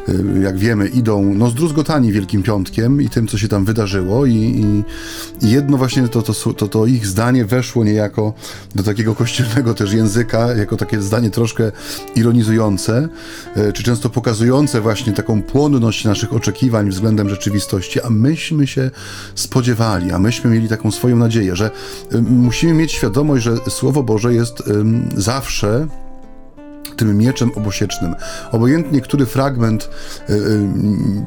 y, jak wiemy, idą no, zdruzgotani Wielkim Piątkiem i tym, co się tam wydarzyło i, i, i jedno właśnie to, to, to, to ich zdanie weszło niejako do takiego *laughs* kościelnego też języka, jako takie zdanie troszkę ironizujące, y, czy często pokazujące właśnie taką płonność naszych oczekiwań względem rzeczywistości, a myśmy się spodziewali, a myśmy mieli taką swoją nadzieję, że y, musimy mieć świadomość, że Słowo Boże jest zawsze tym mieczem obosiecznym. Obojętnie, który fragment y, y,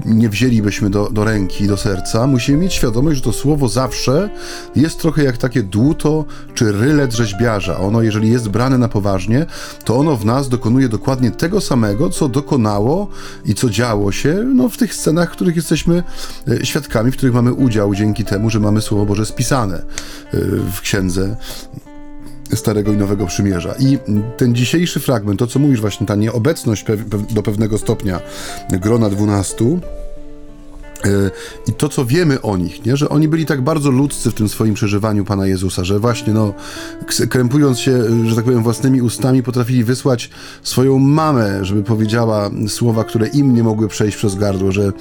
nie wzięlibyśmy do, do ręki, do serca, musimy mieć świadomość, że to słowo zawsze jest trochę jak takie dłuto czy rylet rzeźbiarza. Ono, jeżeli jest brane na poważnie, to ono w nas dokonuje dokładnie tego samego, co dokonało i co działo się no, w tych scenach, w których jesteśmy y, świadkami, w których mamy udział dzięki temu, że mamy Słowo Boże spisane w księdze Starego i Nowego Przymierza. I ten dzisiejszy fragment, to co mówisz właśnie, ta nieobecność do pewnego stopnia grona dwunastu, i to, co wiemy o nich, nie? że oni byli tak bardzo ludzcy w tym swoim przeżywaniu Pana Jezusa, że właśnie, no, krępując się, że tak powiem, własnymi ustami, potrafili wysłać swoją mamę, żeby powiedziała słowa, które im nie mogły przejść przez gardło, że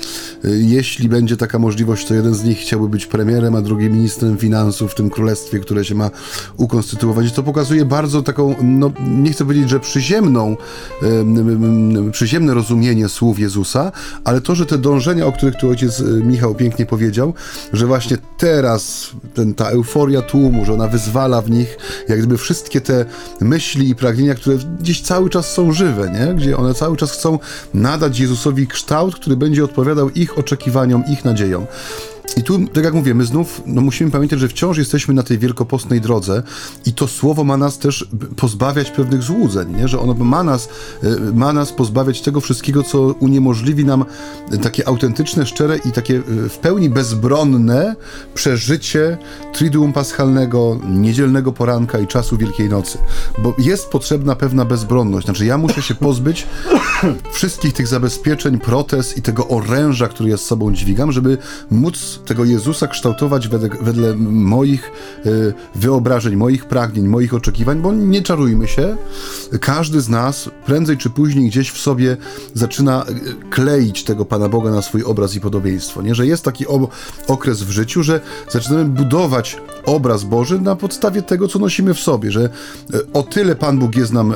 y, jeśli będzie taka możliwość, to jeden z nich chciałby być premierem, a drugi ministrem finansów w tym królestwie, które się ma ukonstytuować. To pokazuje bardzo taką, no, nie chcę powiedzieć, że przyziemną, em, em, em, przyziemne rozumienie słów Jezusa, ale to, że te dążenia, o których tu ojciec y, Michał pięknie powiedział, że właśnie teraz ten, ta euforia tłumu, że ona wyzwala w nich jak gdyby wszystkie te myśli i pragnienia, które gdzieś cały czas są żywe, nie? gdzie one cały czas chcą nadać Jezusowi kształt, który będzie odpowiadał ich oczekiwaniom, ich nadziejom. I tu, tak jak mówię, my znów no musimy pamiętać, że wciąż jesteśmy na tej wielkopostnej drodze i to słowo ma nas też pozbawiać pewnych złudzeń, nie? że ono ma nas, y, ma nas pozbawiać tego wszystkiego, co uniemożliwi nam takie autentyczne, szczere i takie y, w pełni bezbronne przeżycie Triduum Paschalnego, niedzielnego poranka i czasu Wielkiej Nocy. Bo jest potrzebna pewna bezbronność. Znaczy ja muszę się pozbyć *coughs* wszystkich tych zabezpieczeń, protez i tego oręża, który ja z sobą dźwigam, żeby móc tego Jezusa kształtować wedle, wedle moich y, wyobrażeń, moich pragnień, moich oczekiwań, bo nie czarujmy się, każdy z nas prędzej czy później gdzieś w sobie zaczyna y, kleić tego Pana Boga na swój obraz i podobieństwo, nie? Że jest taki okres w życiu, że zaczynamy budować obraz Boży na podstawie tego, co nosimy w sobie, że y, o tyle Pan Bóg jest nam y,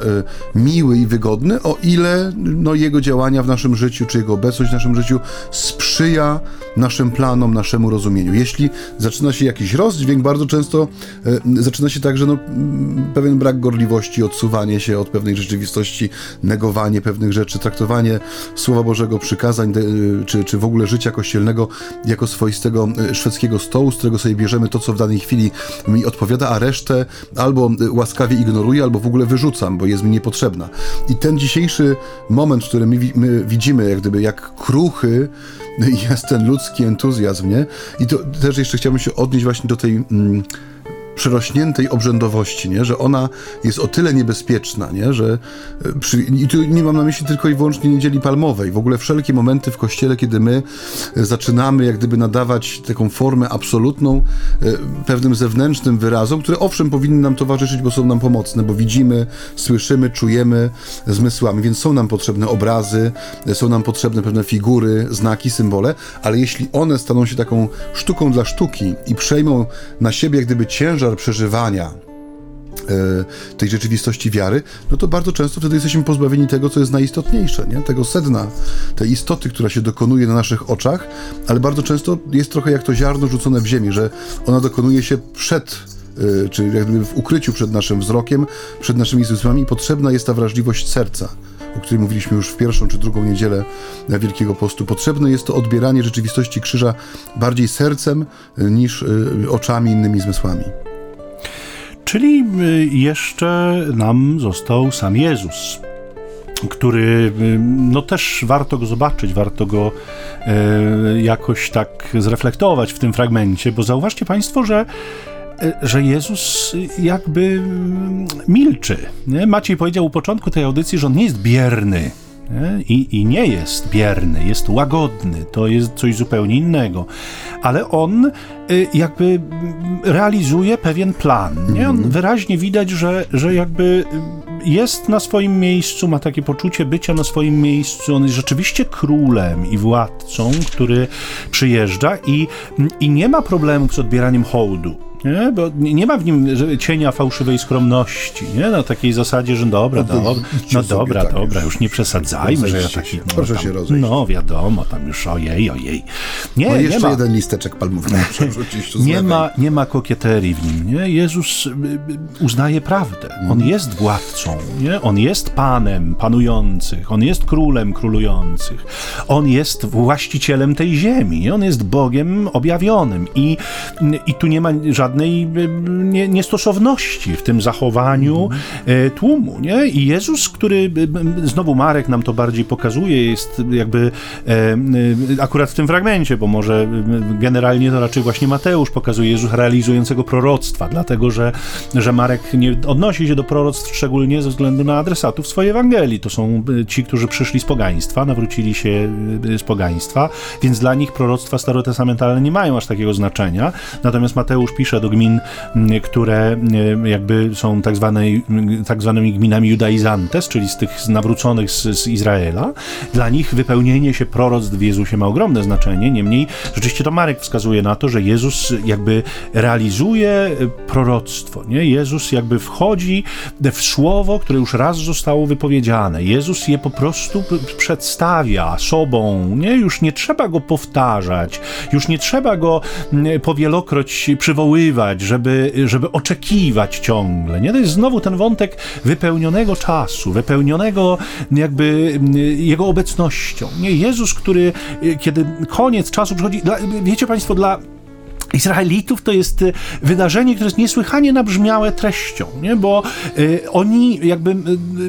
miły i wygodny, o ile no, Jego działania w naszym życiu, czy Jego obecność w naszym życiu sprzyja naszym planom, naszemu rozumieniu. Jeśli zaczyna się jakiś rozdźwięk, bardzo często e, zaczyna się tak, że no, pewien brak gorliwości, odsuwanie się od pewnej rzeczywistości, negowanie pewnych rzeczy, traktowanie Słowa Bożego, przykazań, czy, czy w ogóle życia kościelnego jako swoistego e, szwedzkiego stołu, z którego sobie bierzemy to, co w danej chwili mi odpowiada, a resztę albo e, łaskawie ignoruję, albo w ogóle wyrzucam, bo jest mi niepotrzebna. I ten dzisiejszy moment, w którym my, my widzimy, jak gdyby, jak kruchy *laughs* jest ten ludzki entuzjazm, nie? I to też jeszcze chciałbym się odnieść właśnie do tej mm, przerośniętej obrzędowości, nie? Że ona jest o tyle niebezpieczna, nie? Że e, przy, i tu nie mam na myśli tylko i wyłącznie niedzieli palmowej, w ogóle wszelkie momenty w kościele, kiedy my e, zaczynamy jak gdyby nadawać taką formę absolutną e, pewnym zewnętrznym wyrazom, które owszem powinny nam towarzyszyć, bo są nam pomocne, bo widzimy, słyszymy, czujemy zmysłami, więc są nam potrzebne obrazy, są nam potrzebne pewne figury, znaki, symbole, ale jeśli one staną się taką sztuką dla sztuki i przejmą na siebie jak gdyby ciężar przeżywania e, tej rzeczywistości wiary, no to bardzo często wtedy jesteśmy pozbawieni tego, co jest najistotniejsze, nie? tego sedna, tej istoty, która się dokonuje na naszych oczach, ale bardzo często jest trochę jak to ziarno rzucone w ziemię, że ona dokonuje się przed e, czy jak gdyby w ukryciu przed naszym wzrokiem, przed naszymi zmysłami, potrzebna jest ta wrażliwość serca, o której mówiliśmy już w pierwszą czy drugą niedzielę Wielkiego Postu. Potrzebne jest to odbieranie rzeczywistości krzyża bardziej sercem e, niż e, oczami, innymi zmysłami. Czyli y, jeszcze nam został sam Jezus, który, y, no też warto go zobaczyć, warto go e, jakoś tak zreflektować w tym fragmencie, bo zauważcie Państwo, że e, że Jezus jakby mm, milczy. Nie? Maciej powiedział u początku tej audycji, że on nie jest bierny. Nie? I, I nie jest bierny, jest łagodny, to jest coś zupełnie innego. Ale on y, jakby realizuje pewien plan. Nie? On wyraźnie widać, że, że jakby jest na swoim miejscu, ma takie poczucie bycia na swoim miejscu. On jest rzeczywiście królem i władcą, który przyjeżdża i, i nie ma problemów z odbieraniem hołdu. Nie? Bo nie nie ma w nim cienia fałszywej skromności, nie? Na takiej zasadzie, że dobra, to dobra, idźcie no dobra, dobra, już. nie przesadzajmy, że ja taki... się. Proszę tam, się rozejść. No wiadomo, tam już ojej, ojej. Nie, No nie jeszcze ma... jeden listeczek palmowy *laughs* Nie ma, nie ma kokieterii w nim, nie? Jezus y, y, uznaje prawdę. Mhm. On jest władcą, nie? On jest panem panujących, on jest królem królujących. On jest właścicielem tej ziemi, nie? On jest Bogiem objawionym i, i tu nie ma żadnej y, nie, niestosowności w tym zachowaniu Mhm. e, tłumu, nie? I Jezus, który, y, znowu Marek nam to bardziej pokazuje, jest jakby e, akurat w tym fragmencie, bo może generalnie to raczej właśnie Mateusz pokazuje Jezus realizującego proroctwa, dlatego że, że Marek nie odnosi się do proroctw szczególnie ze względu na adresatów swojej Ewangelii. To są ci, którzy przyszli z pogaństwa, nawrócili się z pogaństwa, więc dla nich proroctwa starotestamentalne nie mają aż takiego znaczenia. Natomiast Mateusz pisze do gmin, mm, które y, jakby są tak, zwanej, tak zwanymi gminami judaizantes, czyli z tych nawróconych z, z Izraela. Dla nich wypełnienie się proroctw w Jezusie ma ogromne znaczenie. Niemniej rzeczywiście to Marek wskazuje na to, że Jezus jakby realizuje y, proroctwo. Nie? Jezus jakby wchodzi w słowo, które już raz zostało wypowiedziane. Jezus je po prostu przedstawia sobą. Nie? Już nie trzeba go powtarzać, już nie trzeba go mm, powielokroć przywoływać, żeby, żeby oczekiwać ciągle. Nie? To jest znowu ten wątek wypełnionego czasu, wypełnionego jakby jego obecnością. Nie? Jezus, który kiedy koniec czasu przychodzi, dla, wiecie Państwo, dla Izraelitów to jest y, wydarzenie, które jest niesłychanie nabrzmiałe treścią, nie? bo y, oni jakby y,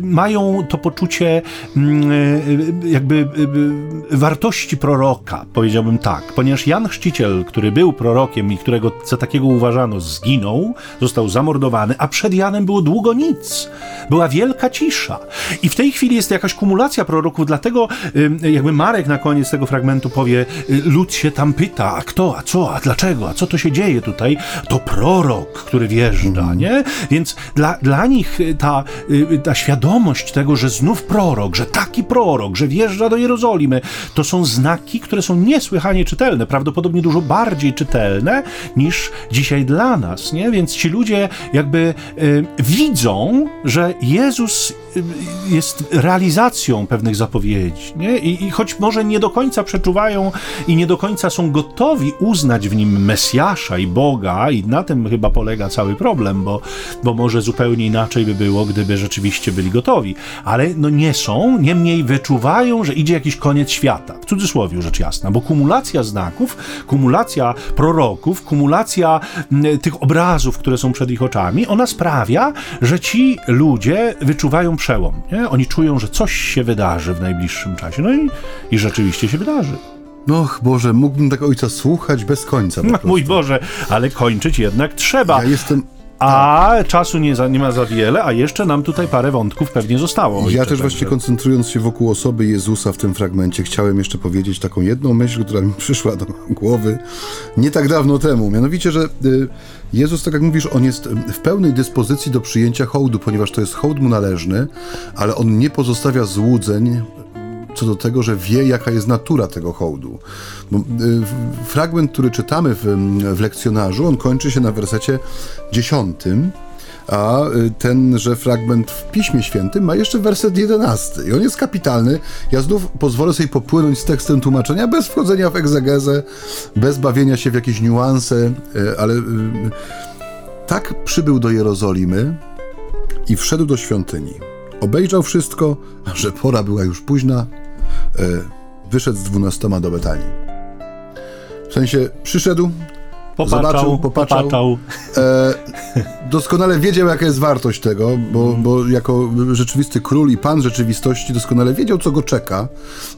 mają to poczucie mm, y, jakby y, y, wartości proroka, powiedziałbym tak, ponieważ Jan Chrzciciel, który był prorokiem i którego za takiego uważano, zginął, został zamordowany, a przed Janem było długo nic. Była wielka cisza. I w tej chwili jest jakaś kumulacja proroków, dlatego y, jakby Marek na koniec tego fragmentu powie, y, lud się tam pyta, a kto, a co, a dlaczego, a co to się dzieje tutaj? To prorok, który wjeżdża, nie? Więc dla, dla nich y, ta, y, ta świadomość tego, że znów prorok, że taki prorok, że wjeżdża do Jerozolimy, to są znaki, które są niesłychanie czytelne, prawdopodobnie dużo bardziej czytelne niż dzisiaj dla nas, nie? Więc ci ludzie jakby y, widzą, że Jezus y, jest realizacją pewnych zapowiedzi, nie? I, I choć może nie do końca przeczuwają i nie do końca są gotowi uznać w nim Mesjasza i Boga, i na tym chyba polega cały problem, bo, bo może zupełnie inaczej by było, gdyby rzeczywiście byli gotowi. Ale no nie są, niemniej wyczuwają, że idzie jakiś koniec świata. W cudzysłowie rzecz jasna, bo kumulacja znaków, kumulacja proroków, kumulacja tych obrazów, które są przed ich oczami, ona sprawia, że ci ludzie wyczuwają przełom. Nie? Oni czują, że coś się wydarzy w najbliższym czasie. No i, i rzeczywiście się wydarzy. Och Boże, mógłbym tego ojca słuchać bez końca *laughs* No, mój Boże, ale kończyć jednak trzeba. Ja jestem... A czasu nie, za, nie ma za wiele, a jeszcze nam tutaj parę wątków pewnie zostało. Ja też właśnie koncentrując się wokół osoby Jezusa w tym fragmencie, chciałem jeszcze powiedzieć taką jedną myśl, która mi *laughs* przyszła do głowy nie tak dawno temu. Mianowicie, że y, Jezus, tak jak mówisz, on jest y, w pełnej dyspozycji do przyjęcia hołdu, ponieważ to jest hołd mu należny, ale on nie pozostawia złudzeń co do tego, że wie, jaka jest natura tego hołdu. Bo, y, fragment, który czytamy w, w lekcjonarzu, on kończy się na wersecie dziesiątym, a y, tenże fragment w Piśmie Świętym ma jeszcze werset jedenasty. I on jest kapitalny. Ja znów pozwolę sobie popłynąć z tekstem tłumaczenia, bez wchodzenia w egzegezę, bez bawienia się w jakieś niuanse, y, ale y, tak przybył do Jerozolimy i wszedł do świątyni. Obejrzał wszystko, a że pora była już późna, e, wyszedł z dwunastoma do Betanii. W sensie przyszedł, Popatrzał, zobaczył, popatrzał. popatrzał. e, doskonale wiedział, jaka jest wartość tego, bo, bo jako rzeczywisty król i pan rzeczywistości doskonale wiedział, co go czeka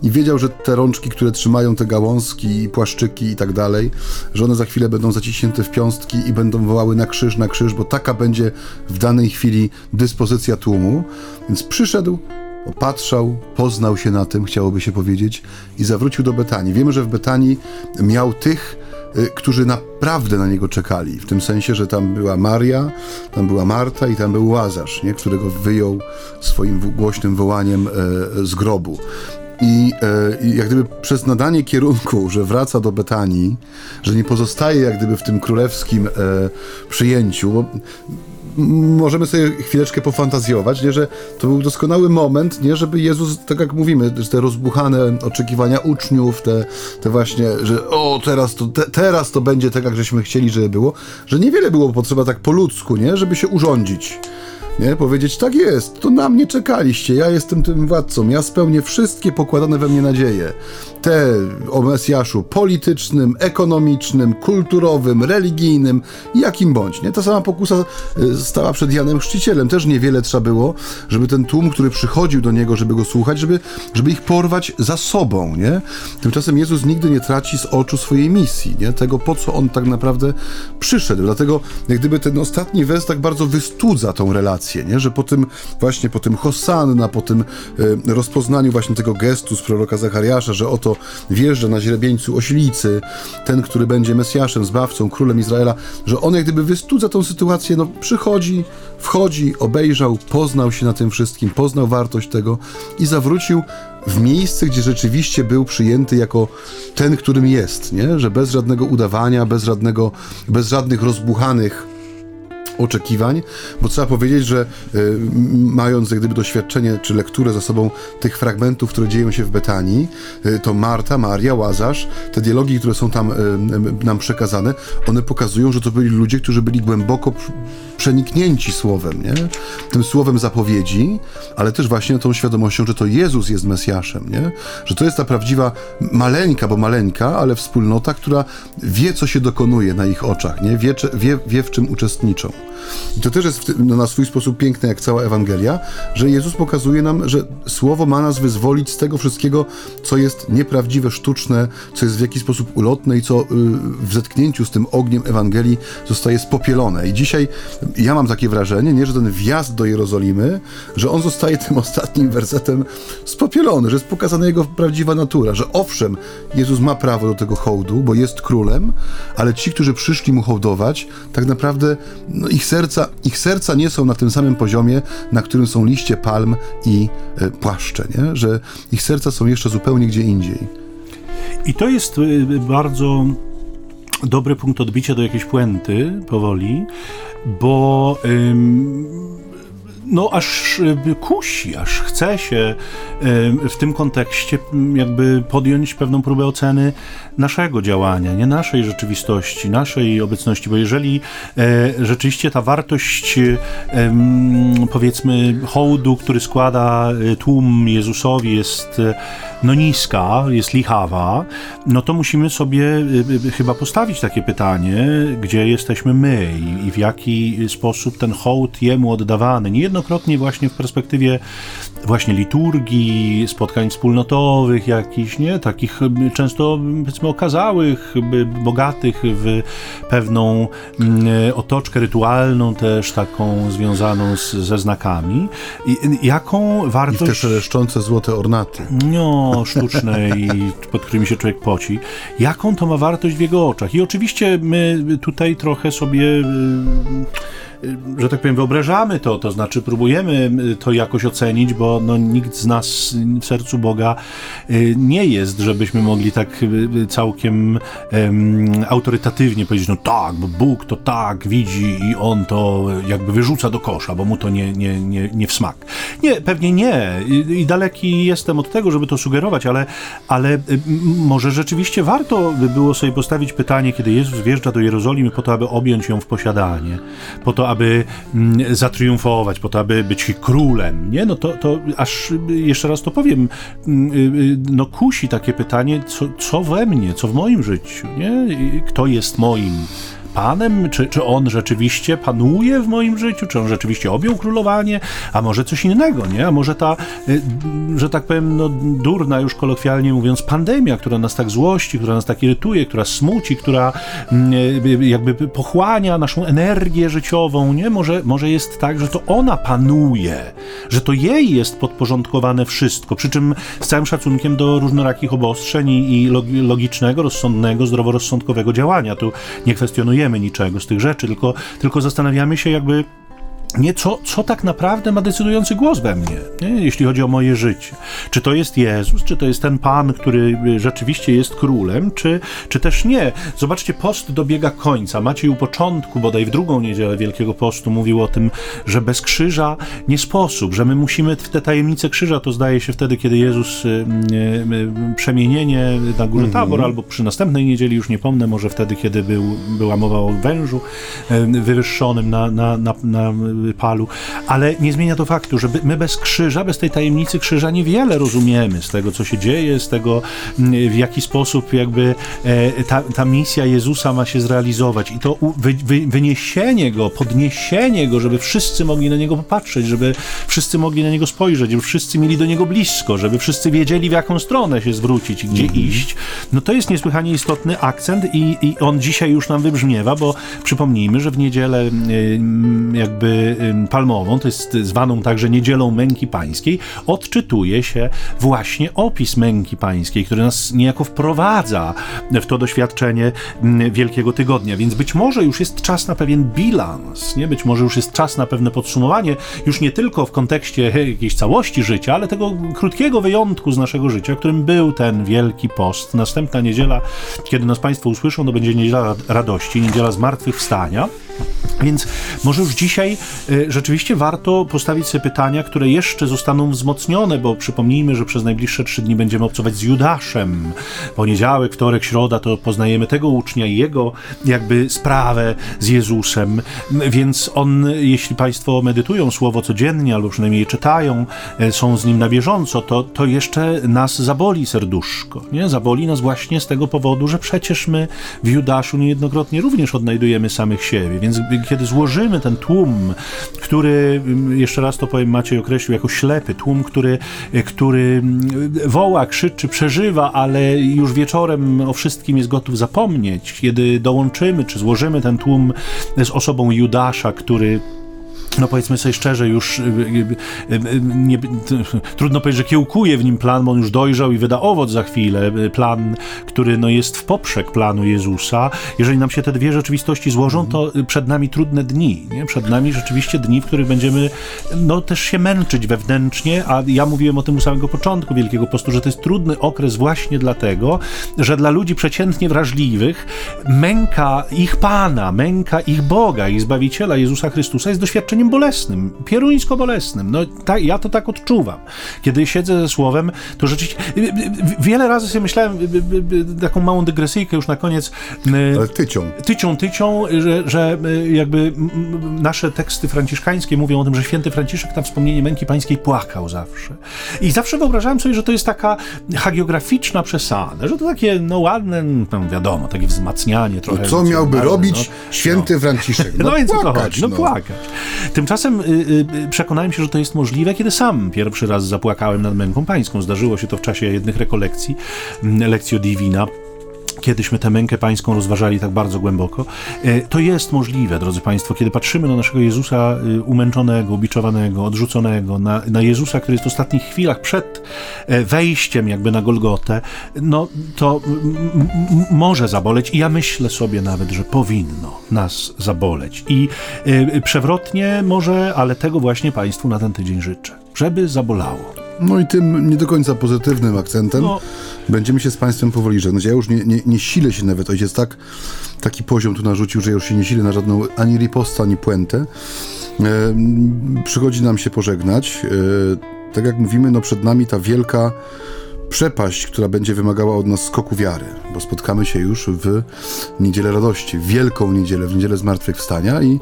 i wiedział, że te rączki, które trzymają te gałązki, płaszczyki i tak dalej, że one za chwilę będą zaciśnięte w piąstki i będą wołały na krzyż, na krzyż, bo taka będzie w danej chwili dyspozycja tłumu. Więc przyszedł, Popatrzał, poznał się na tym, chciałoby się powiedzieć, i zawrócił do Betanii. Wiemy, że w Betanii miał tych, którzy naprawdę na niego czekali. W tym sensie, że tam była Maria, tam była Marta i tam był Łazarz, nie? którego wyjął swoim głośnym wołaniem e, z grobu. I, e, I jak gdyby przez nadanie kierunku, że wraca do Betanii, że nie pozostaje jak gdyby w tym królewskim e, przyjęciu, bo możemy sobie chwileczkę pofantazjować, nie, że to był doskonały moment, nie, żeby Jezus, tak jak mówimy, te rozbuchane oczekiwania uczniów, te, te właśnie, że o, teraz to, te, teraz to będzie tak, jak żeśmy chcieli, żeby było, że niewiele było potrzeba tak po ludzku, nie, żeby się urządzić. Nie? Powiedzieć, tak jest, to na mnie czekaliście, ja jestem tym władcą, ja spełnię wszystkie pokładane we mnie nadzieje. Te o Mesjaszu politycznym, ekonomicznym, kulturowym, religijnym, jakim bądź. Nie? Ta sama pokusa y, stała przed Janem Chrzcicielem. Też niewiele trzeba było, żeby ten tłum, który przychodził do niego, żeby go słuchać, żeby, żeby ich porwać za sobą. Nie? Tymczasem Jezus nigdy nie traci z oczu swojej misji, nie? tego po co on tak naprawdę przyszedł. Dlatego jak gdyby ten ostatni wers tak bardzo wystudza tą relację, nie? że po tym właśnie, po tym Hosanna, po tym y, rozpoznaniu właśnie tego gestu z proroka Zachariasza, że oto wjeżdża na źrebieńcu oślicy, ten, który będzie Mesjaszem, Zbawcą, Królem Izraela, że on jak gdyby wystudza tą sytuację, no przychodzi, wchodzi, obejrzał, poznał się na tym wszystkim, poznał wartość tego i zawrócił w miejsce, gdzie rzeczywiście był przyjęty jako ten, którym jest, nie? że bez żadnego udawania, bez, żadnego, bez żadnych rozbuchanych oczekiwań, bo trzeba powiedzieć, że y, mając jak gdyby doświadczenie czy lekturę za sobą tych fragmentów, które dzieją się w Betanii, y, to Marta, Maria, Łazarz, te dialogi, które są tam y, nam przekazane, one pokazują, że to byli ludzie, którzy byli głęboko przeniknięci słowem, nie? Tym słowem zapowiedzi, ale też właśnie tą świadomością, że to Jezus jest Mesjaszem, nie? Że to jest ta prawdziwa maleńka, bo maleńka, ale wspólnota, która wie, co się dokonuje na ich oczach, nie? Wie, wie, wie w czym uczestniczą. I to też jest no, na swój sposób piękne, jak cała Ewangelia, że Jezus pokazuje nam, że Słowo ma nas wyzwolić z tego wszystkiego, co jest nieprawdziwe, sztuczne, co jest w jakiś sposób ulotne i co y, w zetknięciu z tym ogniem Ewangelii zostaje spopielone. I dzisiaj ja mam takie wrażenie, nie, że ten wjazd do Jerozolimy, że on zostaje tym ostatnim wersetem spopielony, że jest pokazana jego prawdziwa natura, że owszem, Jezus ma prawo do tego hołdu, bo jest królem, ale ci, którzy przyszli mu hołdować, tak naprawdę no, ich, serca, ich serca nie są na tym samym poziomie, na którym są liście palm i e, płaszcze, nie? że ich serca są jeszcze zupełnie gdzie indziej. I to jest y, bardzo dobry punkt odbicia do jakiejś puenty powoli, bo ym, no aż y, kusi, aż chce się ym, w tym kontekście ym, jakby podjąć pewną próbę oceny naszego działania, nie naszej rzeczywistości, naszej obecności, bo jeżeli e, rzeczywiście ta wartość em, powiedzmy hołdu, który składa tłum Jezusowi jest e, no niska, jest lichawa, no to musimy sobie chyba postawić takie pytanie, gdzie jesteśmy my i, w jaki sposób ten hołd jemu oddawany. Niejednokrotnie właśnie w perspektywie właśnie liturgii, spotkań wspólnotowych jakichś, nie? Takich często powiedzmy okazałych, bogatych w pewną mm, otoczkę rytualną też taką związaną z, ze znakami. I, i jaką I w te wartość... szeleszczące złote ornaty. No, sztuczne i pod którymi się człowiek poci. Jaką to ma wartość w jego oczach? I oczywiście my tutaj trochę sobie, że tak powiem, wyobrażamy to, to znaczy próbujemy y, to jakoś ocenić, bo no, nikt z nas w sercu Boga y, nie jest, żebyśmy mogli tak y, y, całkiem em, autorytatywnie powiedzieć, no tak, bo Bóg to tak widzi i On to jakby wyrzuca do kosza, bo mu to nie, nie, nie, nie w smak. Nie, pewnie nie. I, I daleki jestem od tego, żeby to sugerować, ale, ale y, może rzeczywiście warto by było sobie postawić pytanie, kiedy Jezus wjeżdża do Jerozolimy po to, aby objąć ją w posiadanie, po to, aby mm, zatriumfować, po to, aby być królem, nie? No to, to aż jeszcze raz to powiem, mm, y, y, no kusi takie pytanie, co, co we mnie, co w moim życiu, nie? Kto jest moim Panem? Czy, czy on rzeczywiście panuje w moim życiu? Czy on rzeczywiście objął królowanie? A może coś innego, nie? A może ta, y, że tak powiem, no, durna już kolokwialnie mówiąc, pandemia, która nas tak złości, która nas tak irytuje, która smuci, która mm, y, jakby pochłania naszą energię życiową, nie? Może, może jest tak, że to ona panuje, że to jej jest podporządkowane wszystko, przy czym z całym szacunkiem do różnorakich obostrzeń i, i log- logicznego, rozsądnego, zdroworozsądkowego działania. Tu nie kwestionujemy niczego z tych rzeczy, tylko, tylko zastanawiamy się jakby nie, co, co tak naprawdę ma decydujący głos we mnie, nie? jeśli chodzi o moje życie. Czy to jest Jezus, czy to jest ten Pan, który y, rzeczywiście jest królem, czy, czy też nie. Zobaczcie, post dobiega końca. Maciej u początku, bodaj w drugą niedzielę Wielkiego Postu, mówił o tym, że bez krzyża nie sposób, że my musimy w te tajemnice krzyża, to zdaje się wtedy, kiedy Jezus y, y, y, przemienienie na górze Tabor, albo przy następnej niedzieli, już nie pomnę, może wtedy, kiedy był, była mowa o wężu y, wywyższonym na, na, na, na palu, ale nie zmienia to faktu, że my bez krzyża, bez tej tajemnicy krzyża niewiele rozumiemy z tego, co się dzieje, z tego, mm, w jaki sposób jakby e, ta, ta misja Jezusa ma się zrealizować. I to wy, wy, wyniesienie Go, podniesienie Go, żeby wszyscy mogli na Niego popatrzeć, żeby wszyscy mogli na Niego spojrzeć, żeby wszyscy mieli do Niego blisko, żeby wszyscy wiedzieli, w jaką stronę się zwrócić i gdzie iść, no to jest niesłychanie istotny akcent i, i on dzisiaj już nam wybrzmiewa, bo przypomnijmy, że w niedzielę y, jakby palmową, to jest zwaną także niedzielą męki pańskiej, odczytuje się właśnie opis męki pańskiej, który nas niejako wprowadza w to doświadczenie Wielkiego Tygodnia. Więc być może już jest czas na pewien bilans, nie? Być może już jest czas na pewne podsumowanie, już nie tylko w kontekście jakiejś całości życia, ale tego krótkiego wyjątku z naszego życia, którym był ten Wielki Post. Następna niedziela, kiedy nas Państwo usłyszą, to będzie niedziela radości, niedziela zmartwychwstania. Więc może już dzisiaj y, rzeczywiście warto postawić sobie pytania, które jeszcze zostaną wzmocnione, bo przypomnijmy, że przez najbliższe trzy dni będziemy obcować z Judaszem. Poniedziałek, wtorek, środa to poznajemy tego ucznia i jego jakby sprawę z Jezusem. Więc on, jeśli Państwo medytują słowo codziennie, albo przynajmniej je czytają, y, są z nim na bieżąco, to, to jeszcze nas zaboli serduszko. Nie? Zaboli nas właśnie z tego powodu, że przecież my w Judaszu niejednokrotnie również odnajdujemy samych siebie. Więc kiedy złożymy ten tłum, który, mm, jeszcze raz to powiem, Maciej określił jako ślepy, tłum, który, który mm, woła, krzyczy, przeżywa, ale już wieczorem o wszystkim jest gotów zapomnieć, kiedy dołączymy, czy złożymy ten tłum z osobą Judasza, który no powiedzmy sobie szczerze, już y, y, y, nie, trudno powiedzieć, że kiełkuje w nim plan, bo on już dojrzał i wyda owoc za chwilę. Plan, który no, jest w poprzek planu Jezusa. Jeżeli nam się te dwie rzeczywistości złożą, to przed nami trudne dni. Nie? Przed nami rzeczywiście dni, w których będziemy no, też się męczyć wewnętrznie, a ja mówiłem o tym u samego początku Wielkiego Postu, że to jest trudny okres właśnie dlatego, że dla ludzi przeciętnie wrażliwych męka ich Pana, męka ich Boga, ich Zbawiciela Jezusa Chrystusa jest doświadczeniem bolesnym, pieruńsko bolesnym. No, ta, ja to tak odczuwam. Kiedy siedzę ze słowem, to rzeczywiście. Wiele razy sobie myślałem, taką małą dygresyjkę już na koniec. Ale tycią. Tycią, tycią, że, że jakby nasze teksty franciszkańskie mówią o tym, że święty Franciszek na wspomnienie męki pańskiej płakał zawsze. I zawsze wyobrażałem sobie, że to jest taka hagiograficzna przesada, że to takie, no ładne, no wiadomo, takie wzmacnianie trochę. No co miałby robić no, święty no. Franciszek? No, no więc płakać, o to chodzi, no, no płakać. Tymczasem y, y, przekonałem się, że to jest możliwe, kiedy sam pierwszy raz zapłakałem nad męką pańską. Zdarzyło się to w czasie jednych rekolekcji, mm, lekcji Divina kiedyśmy tę mękę pańską rozważali tak bardzo głęboko. E, to jest możliwe, drodzy Państwo, kiedy patrzymy na naszego Jezusa y, umęczonego, ubiczowanego, odrzuconego, na, na Jezusa, który jest w ostatnich chwilach przed e, wejściem jakby na Golgotę, no to może zaboleć i ja myślę sobie nawet, że powinno nas zaboleć. I przewrotnie może, ale tego właśnie Państwu na ten tydzień życzę, żeby zabolało. No i tym nie do końca pozytywnym akcentem no. Będziemy się z Państwem powoli żegnać. Ja już nie, nie, nie silę się nawet, ojciec tak, taki poziom tu narzucił, że już się nie silę na żadną ani riposta, ani puentę. E, przychodzi nam się pożegnać. E, tak jak mówimy, no przed nami ta wielka przepaść, która będzie wymagała od nas skoku wiary, bo spotkamy się już w Niedzielę Radości, wielką niedzielę, w Niedzielę Zmartwychwstania i,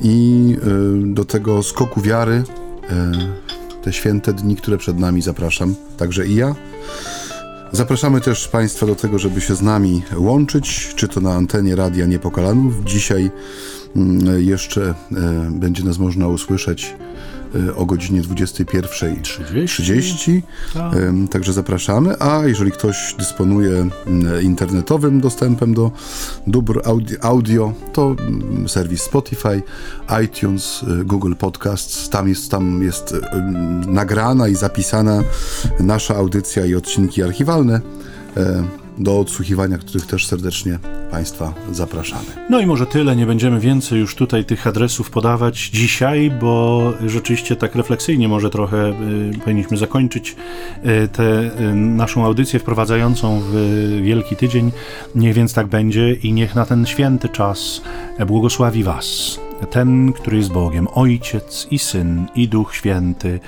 i e, do tego skoku wiary e, te święte dni, które przed nami zapraszam, także i ja. Zapraszamy też Państwa do tego, żeby się z nami łączyć, czy to na antenie Radia Niepokalanów. Dzisiaj mm, jeszcze e, będzie nas można usłyszeć o godzinie 21.30. Tak. Także zapraszamy. A jeżeli ktoś dysponuje mm, internetowym dostępem do dóbr audio, to mm, serwis Spotify, iTunes, y, Google Podcasts. Tam jest, tam jest nagrana i zapisana nasza audycja i odcinki archiwalne e, do odsłuchiwania, których też serdecznie Państwa zapraszamy. No i może tyle, nie będziemy więcej już tutaj tych adresów podawać dzisiaj, bo rzeczywiście tak refleksyjnie może trochę y, powinniśmy zakończyć y, tę y, naszą audycję wprowadzającą w Wielki Tydzień. Niech więc tak będzie i niech na ten święty czas błogosławi Was. Ten, który jest Bogiem, Ojciec i Syn i Duch Święty.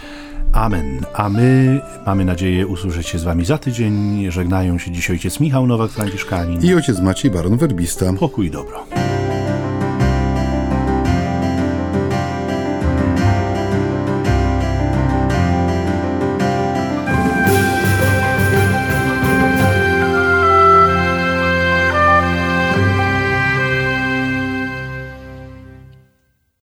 Amen. A my mamy nadzieję usłyszeć się z Wami za tydzień. Żegnają się dziś ojciec Michał Nowak, Franciszkanin. I ojciec Maciej Baron Werbista. Pokój i dobro.